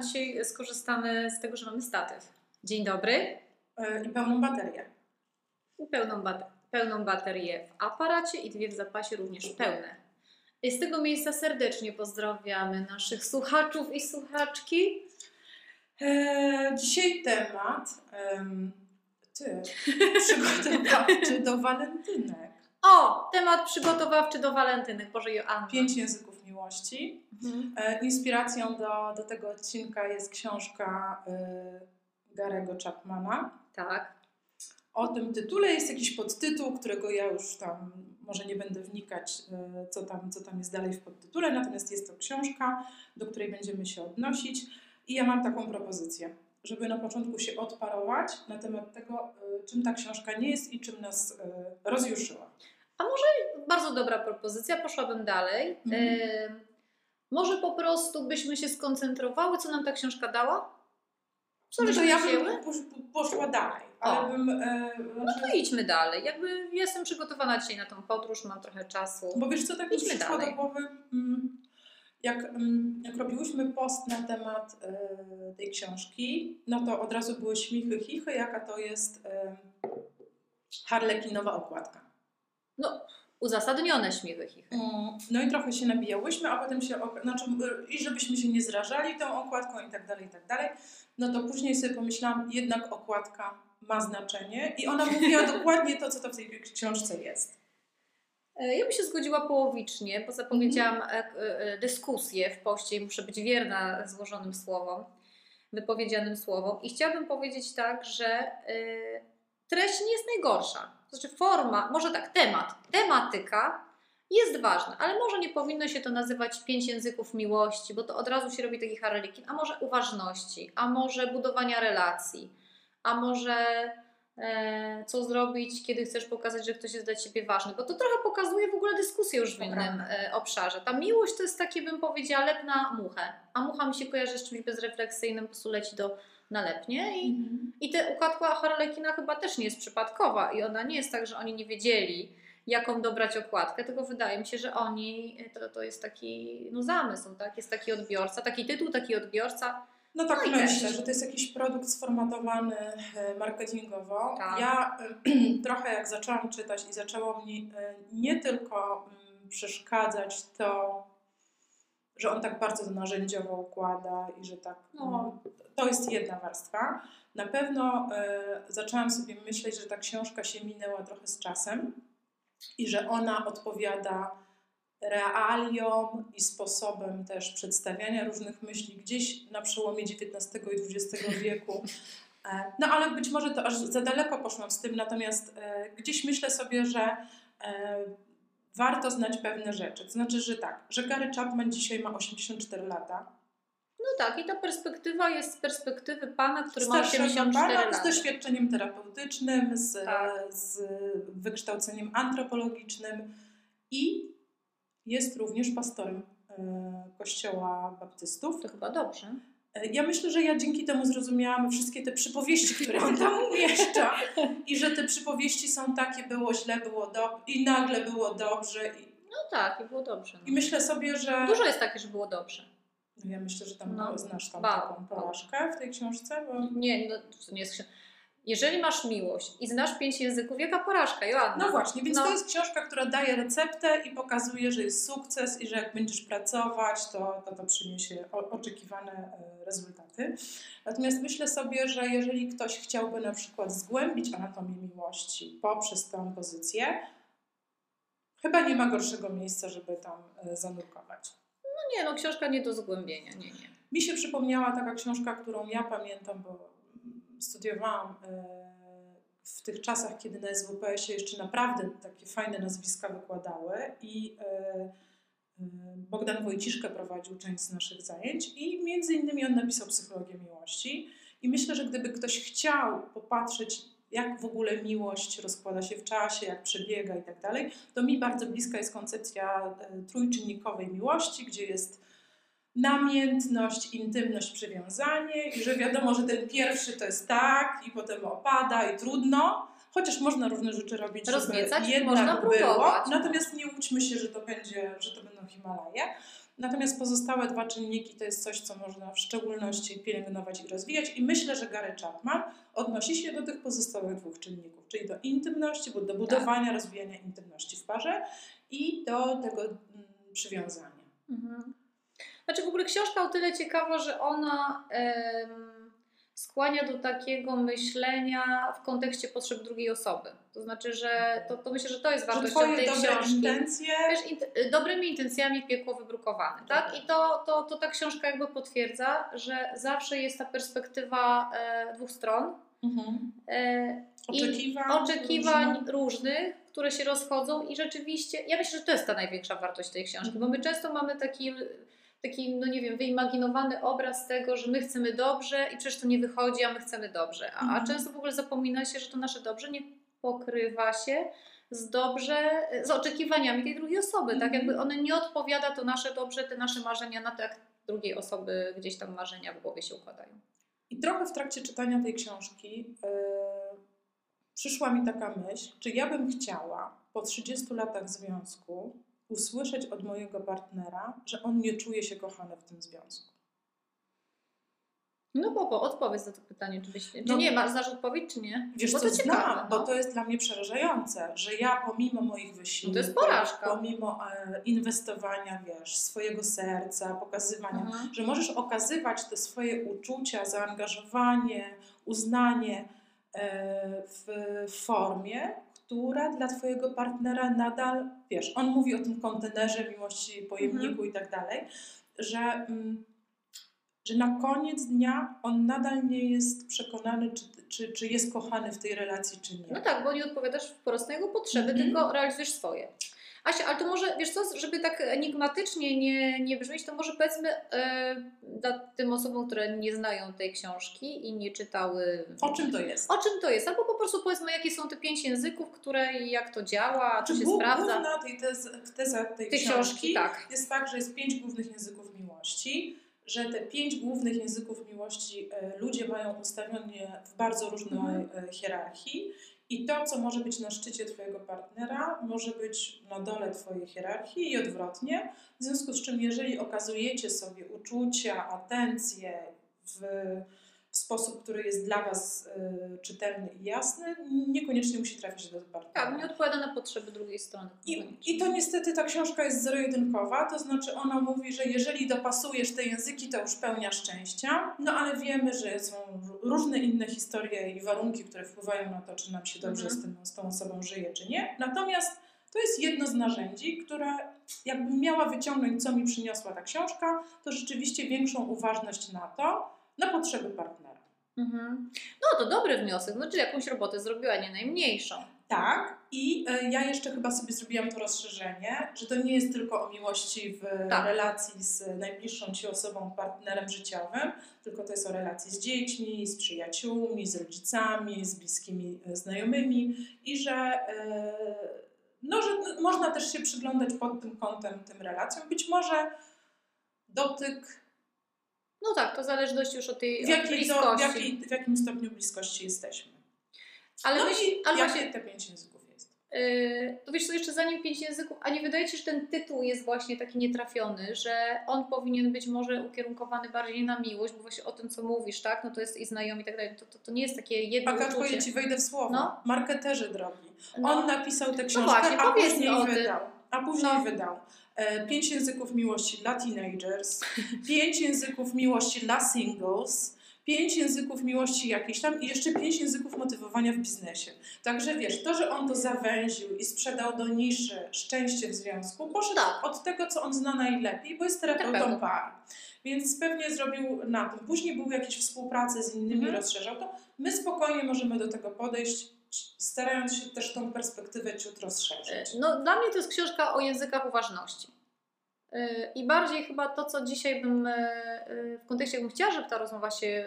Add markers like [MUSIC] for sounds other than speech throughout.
dzisiaj skorzystamy z tego, że mamy statyw. Dzień dobry. E, I pełną baterię. I Pełną, pełną baterię w aparacie i dwie w zapasie również pełne. I Z tego miejsca serdecznie pozdrawiamy naszych słuchaczów i słuchaczki. E, dzisiaj temat em, ty [LAUGHS] przygotowawczy do walentynek. O, temat przygotowawczy do walentynek. Boże Joanna. Pięć języków miłości. Mhm. E, inspiracją do, do tego odcinka jest książka y, Garego Chapmana. Tak. O tym tytule jest jakiś podtytuł, którego ja już tam może nie będę wnikać, y, co tam, co tam jest dalej w podtytule, natomiast jest to książka, do której będziemy się odnosić. I ja mam taką propozycję, żeby na początku się odparować na temat tego, y, czym ta książka nie jest i czym nas y, rozjuszyła. Bardzo dobra propozycja, poszłabym dalej. Mhm. Em, może po prostu byśmy się skoncentrowały, co nam ta książka dała? Co No to ja bym posz- poszła dalej, ale O. bym... y, No to idźmy dalej. Jakby jestem przygotowana dzisiaj na tą podróż, mam trochę czasu. Bo wiesz co, tak Idźmy dalej. głowy, mm, jak, mm, jak robiłyśmy post na temat e, tej książki, no to od razu były śmichy, chichy, jaka to jest e, harlekinowa okładka. No, uzasadnione śmiechy chichy. Mm, No i trochę się nabijałyśmy, a potem się, znaczy, i żebyśmy się nie zrażali tą okładką i tak dalej, i tak dalej, no to później sobie pomyślałam, jednak okładka ma znaczenie i ona mówiła [LAUGHS] dokładnie to, co to w tej książce jest. E, Ja bym się zgodziła połowicznie, bo zapowiedziałam Mhm. e, e, dyskusję w poście i muszę być wierna złożonym słowom, wypowiedzianym słowom. I chciałabym powiedzieć tak, że treść nie jest najgorsza. To znaczy forma, może tak, temat, tematyka jest ważna, ale może nie powinno się to nazywać pięć języków miłości, bo to od razu się robi taki harlekin, a może uważności, a może budowania relacji, a może e, co zrobić, kiedy chcesz pokazać, że ktoś jest dla Ciebie ważny, bo to trochę pokazuje w ogóle dyskusję już w innym e, obszarze. Ta miłość to jest takie, bym powiedziała, lep na muchę, a mucha mi się kojarzy z czymś bezrefleksyjnym, po prostu leci do nalepnie i i ta układka Harlekina chyba też nie jest przypadkowa i ona nie jest tak, że oni nie wiedzieli, jaką dobrać okładkę, tylko wydaje mi się, że oni, to, to jest taki no, zamysł, tak? jest taki odbiorca, taki tytuł, taki odbiorca. No tak No myślę, że to jest jakiś produkt sformatowany e, marketingowo. Tak. Ja e, [CLEARS THROAT] trochę jak zaczęłam czytać i zaczęło mi e, nie tylko mm, przeszkadzać to, że on tak bardzo to narzędziowo układa i że tak. No. mm, To jest jedna warstwa. Na pewno e, zaczęłam sobie myśleć, że ta książka się minęła trochę z czasem i że ona odpowiada realiom i sposobem też przedstawiania różnych myśli gdzieś na przełomie XIX i XX [LAUGHS] wieku. E, No ale być może to aż za daleko poszłam z tym, natomiast e, gdzieś myślę sobie, że e, warto znać pewne rzeczy. To znaczy, że tak, że Gary Chapman dzisiaj ma 84 lata. No tak, i ta perspektywa jest z perspektywy pana, który ma Starszego 84 pana z lata. doświadczeniem terapeutycznym, z, Tak. z wykształceniem antropologicznym i jest również pastorem e, kościoła baptystów. To chyba dobrze. E, Ja myślę, że ja dzięki temu zrozumiałam wszystkie te przypowieści, które on tam umieszcza i że te przypowieści są takie, było źle, było dobrze i nagle było dobrze i, No tak, i było dobrze. i No. myślę sobie, że... Dużo jest takie, że było dobrze. Ja myślę, że tam No. znasz tam Ba- taką porażkę w tej książce, bo... Nie, no, to nie jest książka. Jeżeli masz miłość i znasz pięć języków, jaka porażka, Joanna? No właśnie, więc No. to jest książka, która daje receptę i pokazuje, że jest sukces i że jak będziesz pracować, to to, to przyniesie oczekiwane e, rezultaty. Natomiast myślę sobie, że jeżeli ktoś chciałby na przykład zgłębić anatomię miłości poprzez tę pozycję, chyba nie ma gorszego miejsca, żeby tam e, zanurkować. No nie, no książka nie do zgłębienia, nie, nie. Mi się przypomniała taka książka, którą ja pamiętam, bo studiowałam e, w tych czasach, kiedy na SWP się jeszcze naprawdę takie fajne nazwiska wykładały i e, e, Bogdan Wojciszkę prowadził część z naszych zajęć i między innymi on napisał Psychologię Miłości. I myślę, że gdyby ktoś chciał popatrzeć jak w ogóle miłość rozkłada się w czasie, jak przebiega i tak dalej, to mi bardzo bliska jest koncepcja trójczynnikowej miłości, gdzie jest namiętność, intymność, przywiązanie i że wiadomo, że ten pierwszy to jest tak i potem opada i trudno, chociaż można różne rzeczy robić, żeby Rozniecać jednak można było. próbować. Natomiast nie łudźmy się, że to będzie, że to będą Himalaje. Natomiast pozostałe dwa czynniki to jest coś, co można w szczególności pielęgnować i rozwijać. I myślę, że Gary Chapman odnosi się do tych pozostałych dwóch czynników, czyli do intymności, bo do budowania, rozwijania intymności w parze i do tego mm, przywiązania. Mhm. Znaczy w ogóle książka o tyle ciekawa, że ona skłania do takiego myślenia w kontekście potrzeb drugiej osoby. To znaczy, że to, to myślę, że to jest wartością tej dobre książki. intencje Wiesz, int- dobrymi intencjami piekło wybrukowane, tak? I to, to, to ta książka jakby potwierdza, że zawsze jest ta perspektywa e, dwóch stron. mhm. E, i oczekiwań, oczekiwań różnych. różnych, które się rozchodzą i rzeczywiście, ja myślę, że to jest ta największa wartość tej książki, bo my często mamy taki, taki, no nie wiem, wyimaginowany obraz tego, że my chcemy dobrze i przecież to nie wychodzi, a my chcemy dobrze. A, Mhm. często w ogóle zapomina się, że to nasze dobrze nie pokrywa się z dobrze, z oczekiwaniami tej drugiej osoby, tak? Mhm. Jakby one nie odpowiada to nasze dobrze, te nasze marzenia na to, jak drugiej osoby gdzieś tam marzenia w głowie się układają. I trochę w trakcie czytania tej książki yy, przyszła mi taka myśl, czy ja bym chciała po 30 latach związku usłyszeć od mojego partnera, że on nie czuje się kochany w tym związku. No Popo, odpowiedz na to pytanie, czy, byś, czy No- nie, masz, znasz odpowiedź, czy nie? Wiesz bo co, to ciekawe, znam, no. bo to jest dla mnie przerażające, że ja pomimo moich wysiłków, No to jest porażka. pomimo e, inwestowania, wiesz, swojego serca, pokazywania, Mhm. że możesz okazywać te swoje uczucia, zaangażowanie, uznanie e, w formie, która dla Twojego partnera nadal, wiesz, on mówi o tym kontenerze miłości, pojemniku Mhm. i tak dalej, że, mm, że na koniec dnia on nadal nie jest przekonany, czy, czy, czy jest kochany w tej relacji, czy nie. No tak, bo nie odpowiadasz wprost na jego potrzeby, Mhm. tylko realizujesz swoje. Asia, ale to może, wiesz co, żeby tak enigmatycznie nie, nie brzmieć, to może powiedzmy dla tym osobom, które nie znają tej książki i nie czytały... O czym to jest? O czym to jest? Albo po prostu powiedzmy, jakie są te pięć języków, które i jak to działa, Czy się głó- sprawdza. Główna tej tezy, teza tej Tej książki, książki tak. jest tak, że jest pięć głównych języków miłości, że te pięć głównych języków miłości e, ludzie mają ustawione w bardzo różnej Mhm. e, hierarchii i to, co może być na szczycie Twojego partnera, może być na dole Twojej hierarchii i odwrotnie. W związku z czym, jeżeli okazujecie sobie uczucia, atencję w, w sposób, który jest dla Was e, czytelny i jasny, niekoniecznie musi trafić do partnera. Tak, nie odpowiada na potrzeby drugiej strony. I, I to niestety ta książka jest zero-jedynkowa, to znaczy ona mówi, że jeżeli dopasujesz te języki, to już pełnia szczęścia, no ale wiemy, że są różne inne historie i warunki, które wpływają na to, czy nam się dobrze Mhm. z, tym, z tą osobą żyje, czy nie. Natomiast to jest jedno z narzędzi, które jakbym miała wyciągnąć, co mi przyniosła ta książka, to rzeczywiście większą uważność na to, na potrzeby partnera. Mhm. No to dobry wniosek, znaczy jakąś robotę zrobiła, nie najmniejszą. Tak, i e, ja jeszcze chyba sobie zrobiłam to rozszerzenie, że to nie jest tylko o miłości w Tak. relacji z najbliższą ci osobą, partnerem życiowym, tylko to jest o relacji z dziećmi, z przyjaciółmi, z rodzicami, z bliskimi e, znajomymi i że, e, no, że można też się przyglądać pod tym kątem tym relacjom. Być może dotyk, No tak, to zależy dość już od tej w, od jakiej, bliskości. do, w, jakiej, w jakim stopniu bliskości jesteśmy. Ale, no myśl, ale właśnie, te pięć języków jest? yy, to wiesz co, jeszcze zanim pięć języków, a nie wydaje Ci się, że ten tytuł jest właśnie taki nietrafiony, że on powinien być może ukierunkowany bardziej na miłość, bo właśnie o tym, co mówisz, tak, no to jest i znajomi i tak dalej, to, to, to nie jest takie jedno Agatko, uczucie. ja Ci wejdę w słowo. No. Marketerzy drogi. No. On napisał tę książkę, właśnie, a później mi o tym. wydał. A później No. wydał. E, pięć języków miłości dla teenagers, pięć języków miłości dla singles, pięć języków miłości jakieś tam i jeszcze pięć języków motywowania w biznesie. Także wiesz, to, że on to zawęził i sprzedał do niszy szczęście w związku, poszedł Tak. od tego, co on zna najlepiej, bo jest terapeutą par. Więc pewnie zrobił na tym. Później były jakieś współprace z innymi, Mhm. rozszerzał to. My spokojnie możemy do tego podejść, starając się też tą perspektywę ciut rozszerzyć. No, dla mnie to jest książka o językach uważności. Yy, I bardziej chyba to, co dzisiaj bym yy, w kontekście, jakbym chciała, żeby ta rozmowa się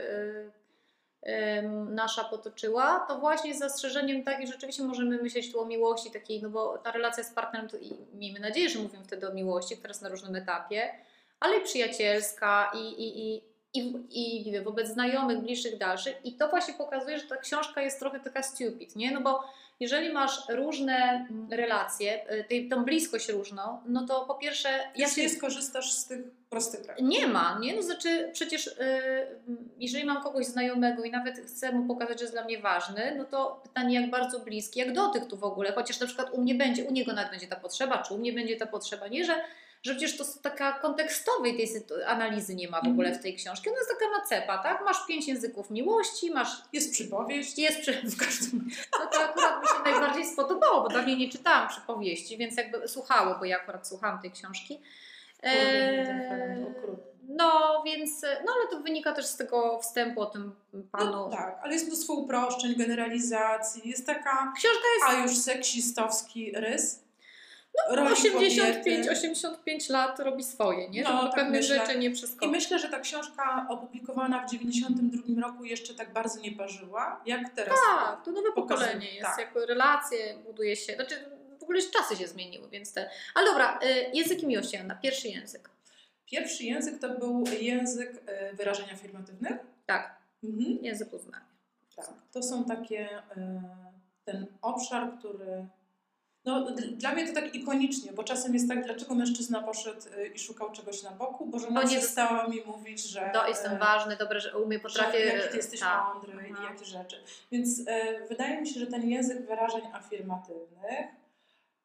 nasza potoczyła, to właśnie z zastrzeżeniem takim, że rzeczywiście możemy myśleć tu o miłości takiej, no bo ta relacja z partnerem, to i miejmy nadzieję, że mówimy wtedy o miłości, która jest na różnym etapie, ale i przyjacielska i, i, i i, i nie wiem, wobec znajomych, bliższych, dalszych. I to właśnie pokazuje, że ta książka jest trochę taka stupid, nie? No bo jeżeli masz różne mm, relacje, y, tej, tą bliskość różną, no to po pierwsze... Ja się... nie skorzystasz z tych prostych praktyk. Nie ma, nie? No znaczy przecież yy, jeżeli mam kogoś znajomego i nawet chcę mu pokazać, że jest dla mnie ważny, no to pytanie jak bardzo bliski, jak dotyk tu w ogóle, chociaż na przykład u mnie będzie, u niego nawet będzie ta potrzeba, czy u mnie będzie ta potrzeba, nie, że że przecież to taka kontekstowej tej analizy nie ma w ogóle w tej książce. Ona jest taka nacepa, tak? Masz pięć języków miłości, masz... Jest przypowieść. Jest przy... w każdym... No to akurat mi się najbardziej spodobało, bo dawniej nie czytałam przypowieści, więc jakby słuchało, bo ja akurat słuchałam tej książki. Eee, no, więc, no ale to wynika też z tego wstępu o tym panu. No, tak, ale jest mnóstwo uproszczeń, generalizacji, jest taka. Książka jest. A już seksistowski rys. No, 85-85 lat robi swoje, nie? No, tak pewne rzeczy nie przeskoczy. I myślę, że ta książka opublikowana w 92 roku jeszcze tak bardzo nie parzyła, jak teraz. Tak, to nowe pokazuje. pokolenie jest, tak. jakby relacje buduje się, znaczy w ogóle czasy się zmieniły, więc te... Ale dobra, y, języki miłości, Anna, pierwszy język. Pierwszy język to był język y, wyrażeń afirmatywnych? Tak, mhm. język uznania. Tak, to są takie, y, ten obszar, który no, dla mnie to tak ikonicznie, bo czasem jest tak, dlaczego mężczyzna poszedł y, i szukał czegoś na boku, bo żona przestała mi mówić, że... To jestem ważny, dobrze, że umie, potrafię... Że, jaki ty jesteś ta. mądry Aha. i mhm. jakie rzeczy. Więc e, wydaje mi się, że ten język wyrażeń afirmatywnych,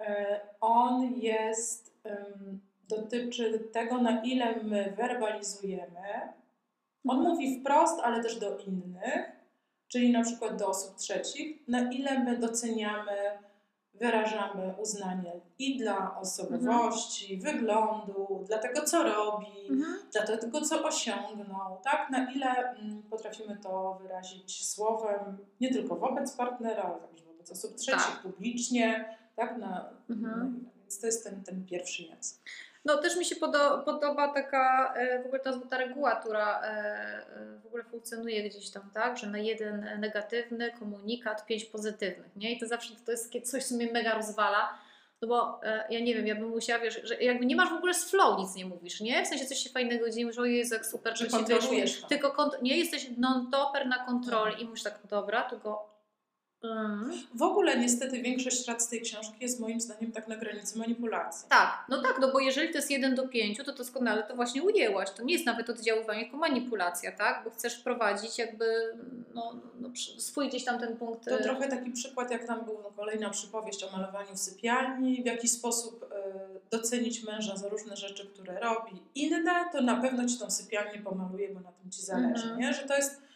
e, on jest, e, dotyczy tego, na ile my werbalizujemy. On mhm. mówi wprost, ale też do innych, czyli na przykład do osób trzecich, na ile my doceniamy wyrażamy uznanie i dla osobowości, mhm. wyglądu, dla tego, co robi, mhm. dla tego, co osiągnął, tak? Na ile mm, potrafimy to wyrazić słowem, nie tylko wobec partnera, ale także wobec osób trzecich, tak. publicznie, tak? Na, mhm. na, więc to jest ten, ten pierwszy język. No też mi się podo podoba taka e, w ogóle ta złota reguła, która e, e, w ogóle funkcjonuje gdzieś tam, tak, że na jeden negatywny komunikat, pięć pozytywnych, nie? I to zawsze to jest coś, co mnie mega rozwala, no bo ja nie wiem, ja bym musiała, wiesz, że jakby nie masz w ogóle z flow, nic nie mówisz, nie? W sensie coś się fajnego dzieje, mówisz, o Jezu, jak super, że kontrolujesz Tylko nie jesteś non-topper na kontroli i mówisz tak, dobra, tylko Mhm. W ogóle niestety większość rad z tej książki jest moim zdaniem tak na granicy manipulacji. Tak, no tak, no bo jeżeli to jest 1 do 5, to doskonale to właśnie ujęłaś. To nie jest nawet oddziaływanie, tylko manipulacja, tak? Bo chcesz wprowadzić jakby no, no, swój gdzieś tam ten punkt. To y, trochę taki przykład, jak tam był no, kolejna przypowieść o malowaniu w sypialni, w jaki sposób y, docenić męża za różne rzeczy, które robi. Inne to na pewno ci tą sypialnię pomaluje, bo na tym ci zależy, mhm. nie? Że to jest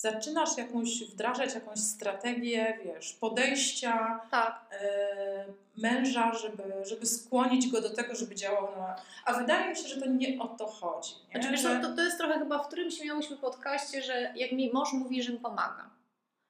zaczynasz jakąś wdrażać jakąś strategię, wiesz, podejścia tak. e, męża, żeby, żeby skłonić go do tego, żeby działał na. A wydaje mi się, że to nie o to chodzi. Nie? Znaczy, że... to, to jest trochę chyba w którymś miałyśmy podcaście, że jak mi mąż mówi, że mi pomaga.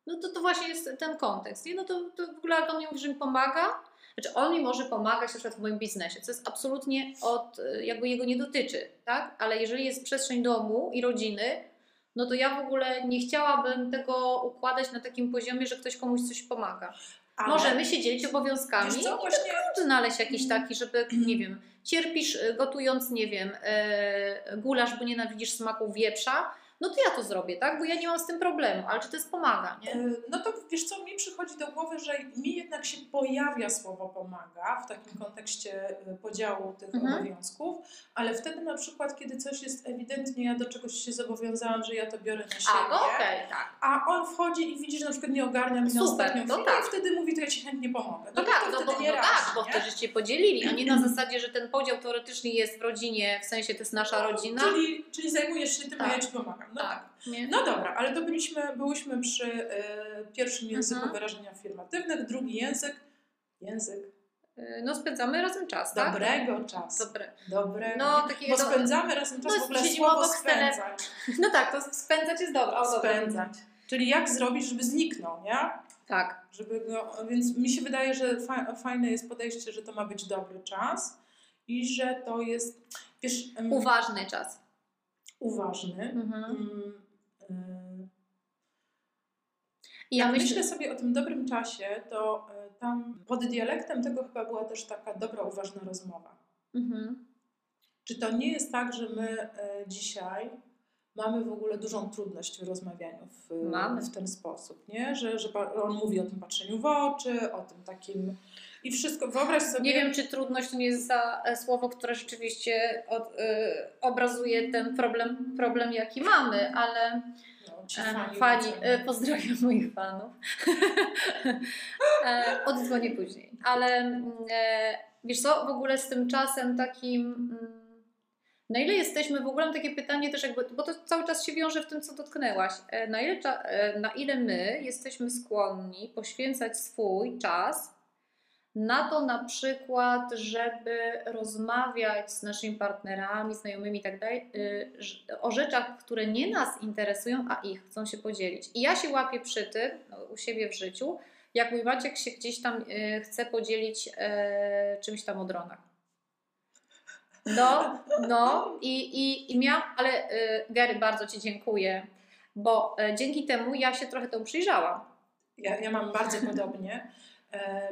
No to, to właśnie jest ten kontekst. Nie? No to, to w ogóle jak on mi mówi, że mi pomaga, znaczy on mi może pomagać na przykład w moim biznesie, co jest absolutnie od, jakby jego nie dotyczy, tak? Ale jeżeli jest przestrzeń domu i rodziny, no to ja w ogóle nie chciałabym tego układać na takim poziomie, że ktoś komuś coś pomaga. Ale... Możemy się dzielić obowiązkami co, właśnie... i znaleźć jakiś mm. taki, żeby, nie wiem, cierpisz gotując, nie wiem, e, gulasz, bo nienawidzisz smaku wieprza, no to ja to zrobię, tak? Bo ja nie mam z tym problemu, ale czy to jest pomaga, nie? E, no to wiesz co, mi przychodzi do głowy, że mi jednak się pojawia słowo pomaga w takim kontekście e, podziału tych mhm. obowiązków, ale wtedy na przykład, kiedy coś jest ewidentnie, ja do czegoś się zobowiązałam, że ja to biorę na siebie, a, okay, tak. a on wchodzi i widzi, że na przykład nie ogarnia mnie na ostatnią no chwilę tak. i wtedy mówi, to ja Ci chętnie pomogę. No, no tak, no, bo, no raz, tak, bo wtedy się podzielili, a nie na zasadzie, że ten podział teoretycznie jest w rodzinie, w sensie to jest nasza rodzina. Czyli, czyli zajmujesz się tym, tak. a ja Ci pomagam. No tak. tak. Nie? No dobra, ale to byliśmy, byłyśmy przy y, pierwszym języku mhm. wyrażeń afirmatywnych, drugi język, język. E, no spędzamy razem czas, tak? Dobrego czasu. Dobre. Dobrego. No, takiego, bo spędzamy razem czas, no, w ogóle słowo spędzać. No tak, to spędzać jest dobre. spędzać. Czyli jak zrobić, żeby zniknął, nie? Tak. Żeby go, więc mi się wydaje, że fajne jest podejście, że to ma być dobry czas i że to jest, wiesz... Uważny czas. Uważny. Mhm. Mm, i ja myślę... myślę sobie o tym dobrym czasie, to e, tam pod dialektem tego chyba była też taka dobra, uważna rozmowa. Mhm. Czy to nie jest tak, że my e, dzisiaj mamy w ogóle dużą trudność w rozmawianiu w, Mamy. w ten sposób, nie? Że, że on mówi o tym patrzeniu w oczy, o tym takim i wszystko, wyobraź sobie... Nie wiem, czy trudność to nie jest za e, słowo, które rzeczywiście od, y, obrazuje ten problem, problem, jaki mamy, ale no, e, fani e, pozdrawiam [LAUGHS] moich fanów. e, oddzwonię później. Ale mm, e, wiesz co, w ogóle z tym czasem takim. mm, Na ile jesteśmy, w ogóle mam takie pytanie też, jakby, bo to cały czas się wiąże w tym, co dotknęłaś. Na ile, na ile my jesteśmy skłonni poświęcać swój czas na to na przykład, żeby rozmawiać z naszymi partnerami, znajomymi tak dalej, y, o rzeczach, które nie nas interesują, a ich chcą się podzielić. I ja się łapię przy tym no, u siebie w życiu, jak mój Maciek się gdzieś tam y, chce podzielić y, czymś tam o dronach. No, no i, i, i miałam, ale Gary, bardzo Ci dziękuję, bo y, dzięki temu ja się trochę temu przyjrzałam. Ja, ja mam bardzo podobnie, e,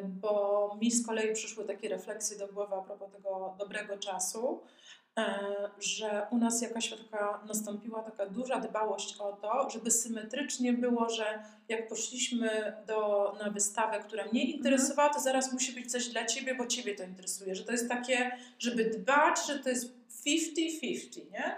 bo mi z kolei przyszły takie refleksje do głowy a propos tego dobrego czasu, że u nas jakaś taka nastąpiła taka duża dbałość o to, żeby symetrycznie było, że jak poszliśmy do, na wystawę, która mnie interesowała, to zaraz musi być coś dla Ciebie, bo Ciebie to interesuje, że to jest takie, żeby dbać, że to jest 50-50, nie?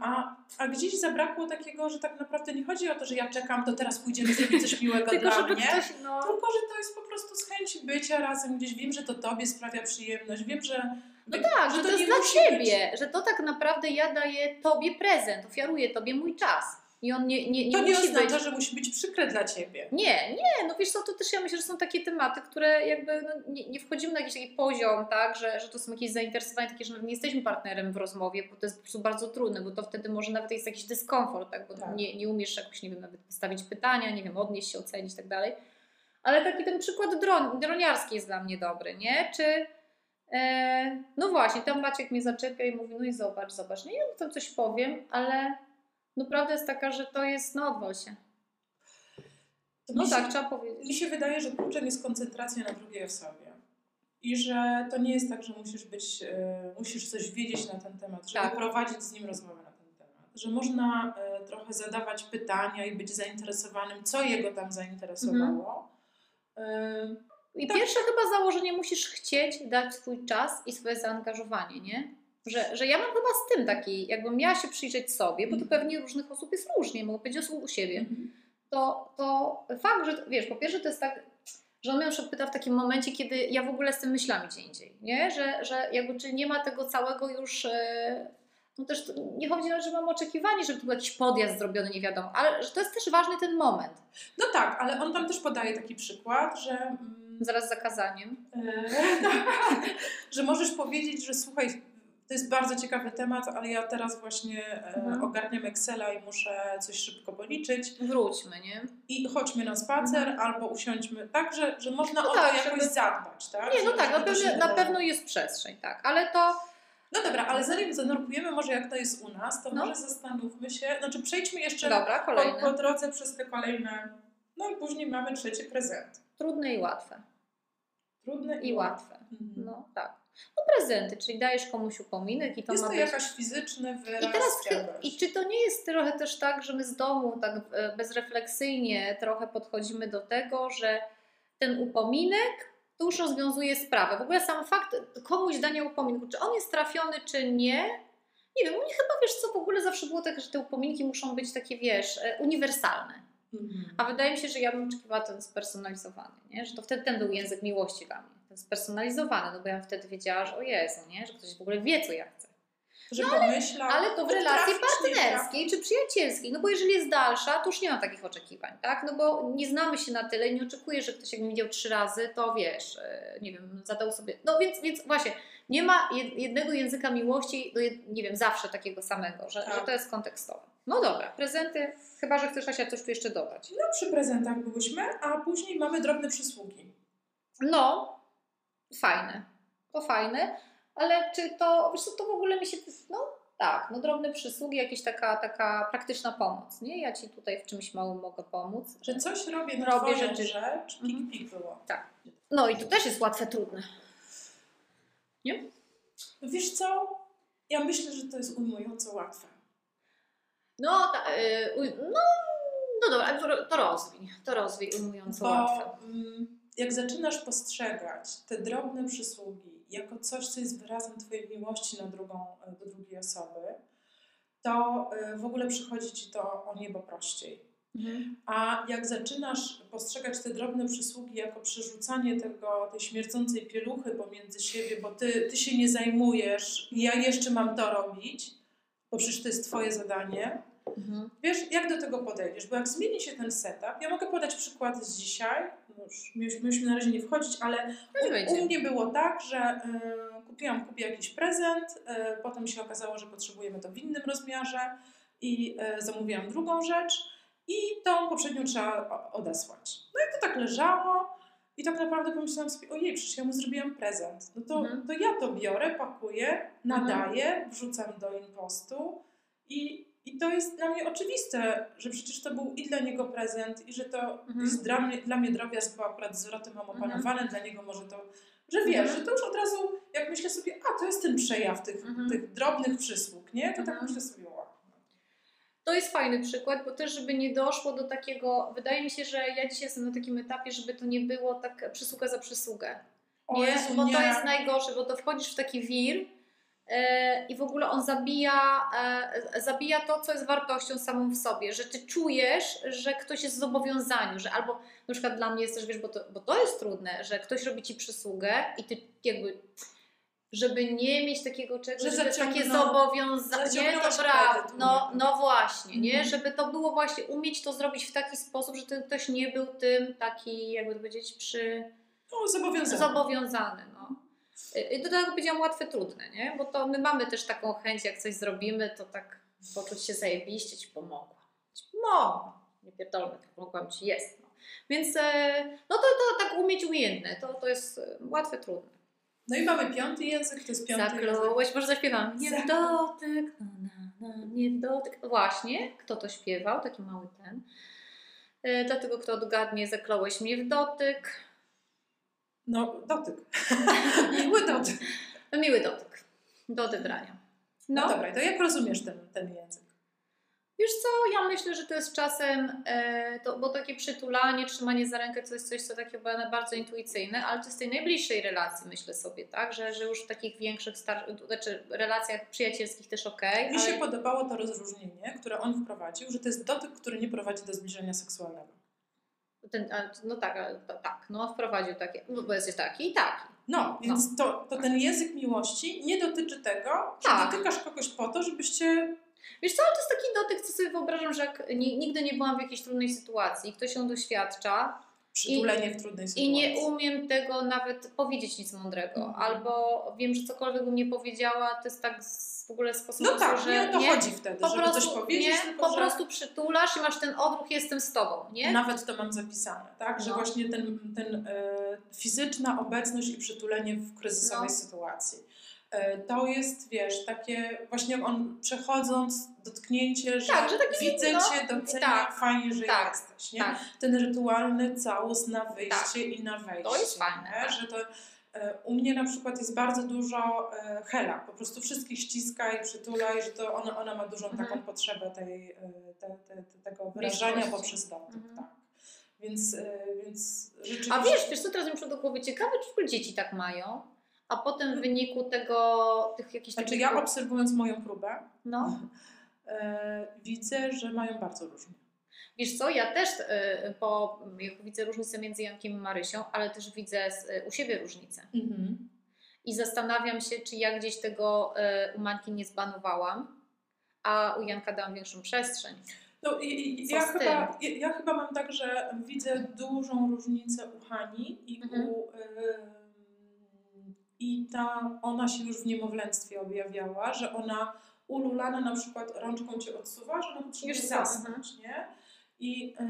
A, a gdzieś zabrakło takiego, że tak naprawdę nie chodzi o to, że ja czekam, to teraz pójdziemy zrobić coś [LAUGHS] miłego Tylko dla mnie. ktoś, no... Tylko, że to jest po prostu z chęci bycia razem gdzieś. Wiem, że to Tobie sprawia przyjemność. Wiem, że. No tak, że to, jest nie dla Ciebie, że to tak naprawdę ja daję Tobie prezent, ofiaruję Tobie mój czas. I on nie, nie, Być, nie to nie musi oznacza, być... że musi być przykre dla Ciebie. Nie, nie, no wiesz co, to też ja myślę, że są takie tematy, które jakby no, nie, nie wchodzimy na jakiś taki poziom, tak, że, że to są jakieś zainteresowania takie, że nie jesteśmy partnerem w rozmowie, bo to jest po prostu bardzo trudne, bo to wtedy może nawet jest jakiś dyskomfort, tak, bo Tak. Nie, nie umiesz jakoś, nie wiem, nawet postawić pytania, nie wiem, odnieść się, ocenić i tak dalej. Ale taki ten przykład dron, droniarski jest dla mnie dobry, nie? Czy no właśnie, tam Maciek mnie zaczepia i mówi, no i zobacz, zobacz, nie, ja mu tam coś powiem, ale no prawda jest taka, że to jest, no odwal się. To No mi tak, się, trzeba powiedzieć. mi się wydaje, że kluczem jest koncentracja na drugiej osobie. I że to nie jest tak, że musisz być, e, musisz coś wiedzieć na ten temat, żeby Tak. prowadzić z nim rozmowę na ten temat. Że można e, trochę zadawać pytania i być zainteresowanym, co jego tam zainteresowało. E, I Tak. pierwsze chyba założenie musisz chcieć dać swój czas i swoje zaangażowanie, nie? Że, że ja mam chyba z tym taki, jakbym miała się przyjrzeć sobie, bo to Mhm. pewnie różnych osób jest różnie, mogę powiedzieć o u siebie, mhm. to, to fakt, że wiesz, po pierwsze to jest tak, że on mnie na pyta w takim momencie, kiedy ja w ogóle z tym myślami gdzie indziej, nie? Że, że jakby czy nie ma tego całego już... E, no też nie chodzi o to, że mam oczekiwanie, żeby tu był jakiś podjazd zrobiony, nie wiadomo, ale że to jest też ważny ten moment, No tak, ale on tam też podaje taki przykład, że, mm, zaraz z zakazaniem. e, [LAUGHS] że możesz powiedzieć, że słuchaj, to jest bardzo ciekawy temat, ale ja teraz właśnie e, Mhm. ogarniam Excela i muszę coś szybko policzyć Wróćmy, nie? i chodźmy na spacer albo usiądźmy, tak, że, że można No o tak, to jakoś żeby- zadbać, tak? Nie, no Że- tak, na to się pewno, na pewno jest przestrzeń, tak, ale to No dobra, ale zanim zanurkujemy może jak to jest u nas, to No. może zastanówmy się, znaczy przejdźmy jeszcze dobra, po, po drodze przez te kolejne, no i później mamy trzeci prezent. Trudne i łatwe. Trudne I łatwe. Mhm. No tak. No prezenty, czyli dajesz komuś upominek i to jest ma to być... jakaś fizyczny wyraz I teraz, czegoś. i czy to nie jest trochę też tak, że my z domu tak e, bezrefleksyjnie trochę podchodzimy do tego, że ten upominek to już rozwiązuje sprawę. W ogóle sam fakt komuś dania upominku, czy on jest trafiony, czy nie, nie wiem, u mnie chyba, wiesz co, w ogóle zawsze było tak, że te upominki muszą być takie, wiesz, e, uniwersalne. Mhm. A wydaje mi się, że ja bym oczekiwała ten spersonalizowany, nie? że to wtedy ten był język miłości dla mnie. Ten spersonalizowany, no bo ja wtedy wiedziała, że o Jezu, nie? że ktoś w ogóle wie, co ja chcę. Że No, Ale to w relacji partnerskiej czy przyjacielskiej, no bo jeżeli jest dalsza, to już nie mam takich oczekiwań, tak? No bo nie znamy się na tyle nie oczekuję, że ktoś jak mnie widział trzy razy, to wiesz, e, nie wiem, zadał sobie, no więc, więc właśnie, nie ma jed- jednego języka miłości, nie wiem, zawsze takiego samego, że, Tak. że to jest kontekstowe. No dobra, prezenty, chyba, że chcesz Asia coś tu jeszcze dodać. No przy prezentach byłyśmy, a później mamy drobne przysługi. No, fajne. To fajne, ale czy to, wiesz co, to w ogóle mi się, no tak, no drobne przysługi, jakaś taka, taka praktyczna pomoc, nie? Ja Ci tutaj w czymś małym mogę pomóc. Że coś robię na Robię rzeczy. rzecz, pik Mhm. pik było. No i to też jest łatwe, trudne. Wiesz co? Ja myślę, że to jest ujmująco łatwe. No, ta, y, uj- no, no dobra, to, to rozwij, to rozwij, ujmując łatwo. Bo mm, jak zaczynasz postrzegać te drobne przysługi jako coś, co jest wyrazem Twojej miłości na drugą, do drugiej osoby, to y, w ogóle przychodzi Ci to o niebo prościej. Mhm. A jak zaczynasz postrzegać te drobne przysługi jako przerzucanie tego, tej śmierdzącej pieluchy pomiędzy siebie, bo ty, ty się nie zajmujesz, ja jeszcze mam to robić, bo przecież to jest Twoje zadanie, Mhm. Wiesz, jak do tego podejdziesz? Bo jak zmieni się ten setup, ja mogę podać przykład z dzisiaj, już myśmy na razie nie wchodzić, ale u, u mnie było tak, że y, kupiłam Kubie jakiś prezent, y, potem się okazało, że potrzebujemy to w innym rozmiarze i y, zamówiłam drugą rzecz i tą poprzednią trzeba odesłać. No i to tak leżało i tak naprawdę pomyślałam sobie, ojej, przecież ja mu zrobiłam prezent. No to, Mhm. to ja to biorę, pakuję, nadaję, wrzucam do impostu i, i to jest dla mnie oczywiste, że przecież to był i dla niego prezent, i że to Mhm. jest dla mnie, dla mnie drobiazg, bo akurat z zwrotem mam Mhm. opanowane, dla niego może to, że wiesz, Mhm. że to już od razu, jak myślę sobie, a to jest ten przejaw tych, Mhm. tych drobnych przysług, nie? To tak Mhm. myślę sobie, wow. To jest fajny przykład, bo też, żeby nie doszło do takiego. Wydaje mi się, że ja dzisiaj jestem na takim etapie, żeby to nie było tak przysługa za przysługę. O Nie, Jezu, bo to nie. jest najgorsze, bo to wchodzisz w taki wir i w ogóle on zabija, e, zabija to, co jest wartością samą w sobie, że ty czujesz, że ktoś jest w zobowiązaniu, że albo na przykład dla mnie jest też, wiesz, bo to, bo to jest trudne, że ktoś robi ci przysługę i ty jakby żeby nie mieć takiego czegoś, Że że, to jest takie zobowiązanie, to prawda, no, no właśnie, nie, Mhm. żeby to było właśnie, umieć to zrobić w taki sposób, że ten ktoś nie był tym taki, jakby to powiedzieć, przy, No, zobowiązany. zobowiązany, no. I do tego powiedziałam łatwe, trudne, nie? Bo to my mamy też taką chęć, jak coś zrobimy, to tak poczuć się zajebiście, ci pomogła. Ci pomogła. Nie pierdolę, tak pomogłam ci, jest. No. Więc e, no to, to tak umieć umiejętne, to, to jest e, łatwe, trudne. No i mamy piąty język, to jest piąty język. Zaklułeś, może zaśpiewam. Nie w dotyk, na, na, na, nie w dotyk. Właśnie, kto to śpiewał, taki mały ten. E, dlatego kto odgadnie, zakląłeś mnie w dotyk. No, dotyk. [LAUGHS] Miły dotyk. No, miły dotyk. Do odebrania. No. No, dobra, to jak rozumiesz ten, ten język? wiesz co, ja myślę, że to jest czasem, e, to, bo takie przytulanie, trzymanie za rękę to jest coś, co takie ba- bardzo intuicyjne, ale to jest tej najbliższej relacji, myślę sobie, tak, że, że już w takich większych, star- znaczy relacjach przyjacielskich też okej, Mi się ale podobało to rozróżnienie, które on wprowadził, że to jest dotyk, który nie prowadzi do zbliżenia seksualnego. Ten, no tak, tak, no wprowadził takie, no bo jesteś taki i taki. No, więc To, to ten język miłości nie dotyczy tego, że Tak. dotykasz kogoś po to, żebyście... Wiesz co, ale to jest taki dotyk, co sobie wyobrażam, że jak ni- nigdy nie byłam w jakiejś trudnej sytuacji, ktoś ją doświadcza, Przytulenie w trudnej sytuacji. I nie umiem tego nawet powiedzieć nic mądrego. Mhm. Albo wiem, że cokolwiek bym nie powiedziała, to jest tak z, w ogóle sposób, No tak, że nie to chodzi wtedy, po żeby prostu, coś powiedzieć, nie, tylko po że... prostu przytulasz i masz ten odruch, jestem z tobą, nie? Nawet to mam zapisane, tak? Że No. właśnie ten, ten e, fizyczna obecność i przytulenie w kryzysowej No. sytuacji. E, to jest, wiesz, takie właśnie on przechodząc, dotknięcie, że, Tak, że takie, widzę no, Cię, doceniam, tak, fajnie, że tak, jesteś, nie? tak. Ten rytualny całus na wyjście Tak. i na wejście. To jest fajne, tak. Że to, e, u mnie na przykład jest bardzo dużo e, hela, po prostu wszystkich ściska i przytula i że to ona, ona ma dużą Mhm. taką potrzebę tej, te, te, te, tego wyrażania poprzez dotyk. Mhm. Tak. Więc, więc rzeczywiście... A wiesz, wiesz co teraz mi przyszło do głowy, ciekawe czy w ogóle dzieci tak mają, a potem w wyniku tego, tych jakichś Znaczy takich... ja obserwując moją próbę No, [LAUGHS] e, widzę, że mają bardzo różnie. wiesz co, ja też y, po, jak widzę różnicę między Jankiem i Marysią, ale też widzę z, y, u siebie różnicę. I zastanawiam się, czy ja gdzieś tego u Manki nie zbanowałam, a u Janka dałam większą przestrzeń. No, i, ja, chyba, ja, ja chyba mam tak, że widzę dużą różnicę u Hani i Mhm. u... I ta, ona się już w niemowlęctwie objawiała, że ona ululana na przykład rączką cię odsuwa, że ona potrzebuje zasnąć, nie? I y,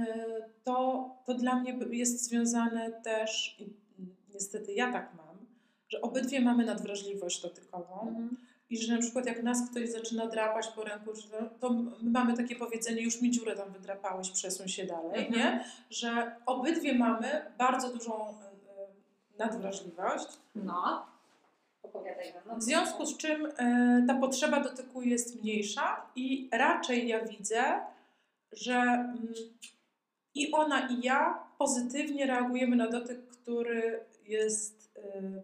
to, to dla mnie jest związane też, i niestety ja tak mam, że obydwie mamy nadwrażliwość dotykową. Mhm. I że na przykład jak nas ktoś zaczyna drapać po ręku, to, to my mamy takie powiedzenie, już mi dziurę tam wydrapałeś, przesuń się dalej, Mhm. nie? Że obydwie mamy bardzo dużą y, y, nadwrażliwość. No. Opowiadaj nam. No, W związku z czym e, ta potrzeba dotyku jest mniejsza i raczej ja widzę, że mm, i ona i ja pozytywnie reagujemy na dotyk, który jest e,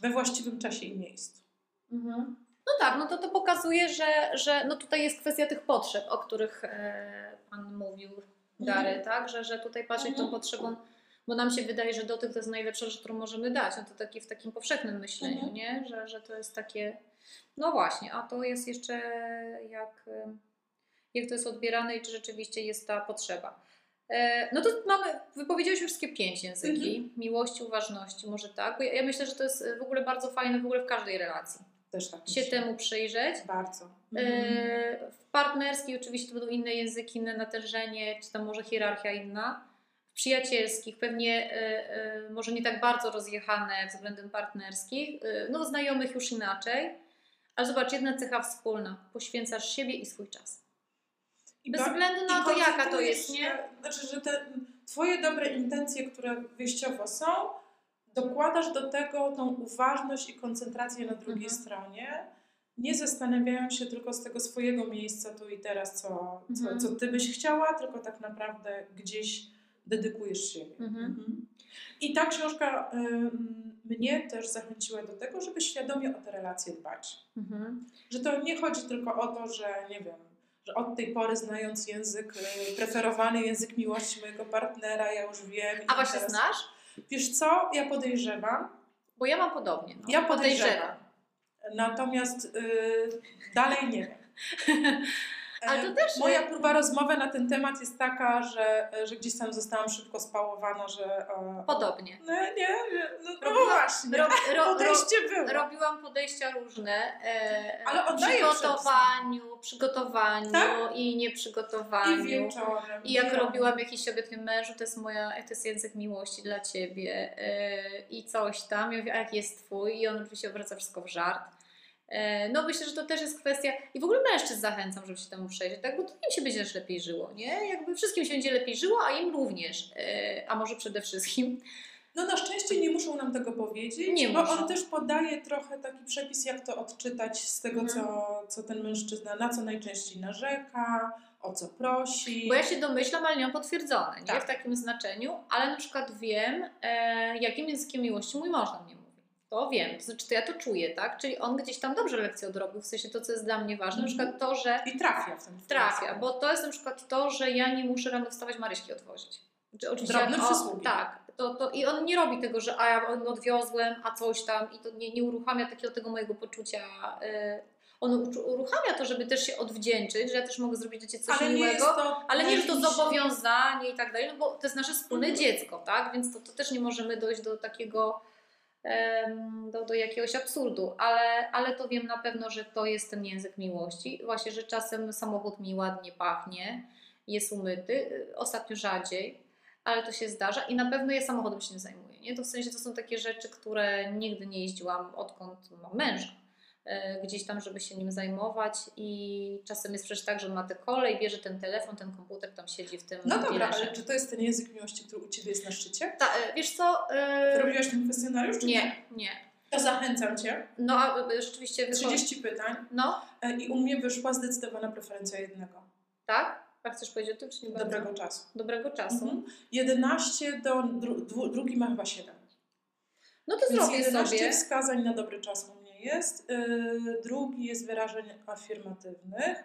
we właściwym czasie i miejscu. Mhm. No tak, no to to pokazuje, że, że no tutaj jest kwestia tych potrzeb, o których e, Pan mówił, Gary, Mhm. tak? Że, że tutaj patrzeć Mhm. tą potrzebą, bo nam się wydaje, że dotyk to jest najlepsza rzecz, którą możemy dać. No to taki w takim powszechnym myśleniu, Mhm. nie? Że, że to jest takie. No właśnie, a to jest jeszcze jak, e, jak to jest odbierane i czy rzeczywiście jest ta potrzeba. E, No to mamy, wypowiedziałeś już wszystkie pięć języki. Mhm. Miłości, uważności, może tak. Ja, myślę, że to jest w ogóle bardzo fajne w ogóle w każdej relacji Też tak się temu przyjrzeć. Bardzo. E, W partnerskiej oczywiście to będą inne języki, inne natężenie, czy tam może hierarchia inna. Przyjacielskich pewnie e, e, może nie tak bardzo rozjechane względem partnerskich, e, no znajomych już inaczej. Ale zobacz, jedna cecha wspólna. Poświęcasz siebie i swój czas. I Bez ba- względu na to, jaka to jest, nie? Znaczy, że te Twoje dobre intencje, które wyjściowo są, dokładasz do tego tą uważność i koncentrację na drugiej Mhm. stronie, nie zastanawiając się tylko z tego swojego miejsca tu i teraz, co, Mhm. co, co Ty byś chciała, tylko tak naprawdę gdzieś dedykujesz siebie. Mhm. I ta książka ym, mnie też zachęciła do tego, żeby świadomie o te relacje dbać. Mhm. Że to nie chodzi tylko o to, że nie wiem, że od tej pory znając język, y, preferowany język miłości mojego partnera, ja już wiem. A właśnie teraz- znasz? Wiesz co, ja podejrzewam, Bo ja mam podobnie. No. ja podejrzewam. Natomiast y, dalej nie wiem. [LAUGHS] Ale to E, też- Moja próba rozmowy na ten temat jest taka, że, że gdzieś tam zostałam szybko spałowana, że. e, Podobnie. No nie, nie, no, no Robiła- właśnie. Ro, ro, [LAUGHS] ro, Podejście było. robiłam podejścia różne. E, Ale przygotowaniu, przygotowaniu Tak? i I nieprzygotowaniu. wieczorem. I jak robiłam jakiś obiekt mężu, to jest moja, to jest język miłości dla ciebie e, i coś tam. Ja mówię, a jaki jest twój? I on oczywiście obraca wszystko w żart. E, no myślę, że to też jest kwestia i w ogóle mężczyzn zachęcam, żeby się temu przejrzeć, tak? Bo to im się będzie też lepiej żyło, nie? Jakby wszystkim się będzie lepiej żyło, a im również, e, a może przede wszystkim. No na szczęście nie muszą nam tego powiedzieć, Nie bo muszą. on też podaje trochę taki przepis, jak to odczytać z tego, Mhm. co, co ten mężczyzna, na co najczęściej narzeka, o co prosi. Bo ja się domyślam, ale nie mam potwierdzone, nie? Tak. W takim znaczeniu, ale na przykład wiem, e, jakim językiem miłości mój mąż do mnie mówi. To wiem, to znaczy to ja to czuję, tak? Czyli on gdzieś tam dobrze lekcję odrobił, w sensie to, co jest dla mnie ważne, na Mhm. przykład to, że I trafia w ten trafia, bo to jest na przykład to, że ja nie muszę rano wstawać Maryśki odwozić. Czy oczywiście Drobne jak-. Tak, to, to, i on nie robi tego, że a ja odwiozłem, a coś tam i to nie, nie uruchamia takiego tego mojego poczucia. y, on uruchamia to, żeby też się odwdzięczyć, że ja też mogę zrobić dla Ciebie coś Ale nie miłego. jest to Ale nie, że to zobowiązanie i tak dalej, no bo to jest nasze wspólne Mhm. dziecko, tak? Więc to, to też nie możemy dojść do takiego, do, do jakiegoś absurdu, ale, ale to wiem na pewno, że to jest ten język miłości. Właśnie, że czasem samochód mi ładnie pachnie, jest umyty, y, ostatnio rzadziej, ale to się zdarza i na pewno ja samochodem się nie zajmuję. Nie? To w sensie to są takie rzeczy, które nigdy nie jeździłam, odkąd mam męża gdzieś tam, żeby się nim zajmować i czasem jest przecież tak, że ma tę kolej, bierze ten telefon, ten komputer tam siedzi w tym No dobra, dealerze. ale czy to jest ten język miłości, który u Ciebie jest na szczycie? Ta, e, wiesz co? e, Robiłaś ten kwestionariusz? Nie, nie. To zachęcam Cię. No a e, rzeczywiście wychodzi. 30 pytań No, e, i u mnie wyszła zdecydowana preferencja jednego. tak? A chcesz powiedzieć o tym, czy nie bardzo? Dobrego czasu. Dobrego czasu. Mhm. 11 do dru, drugi ma chyba 7. No to Więc zrobię 11 sobie. wskazań na dobry czas u jest. Yy, drugi jest wyrażeń afirmatywnych.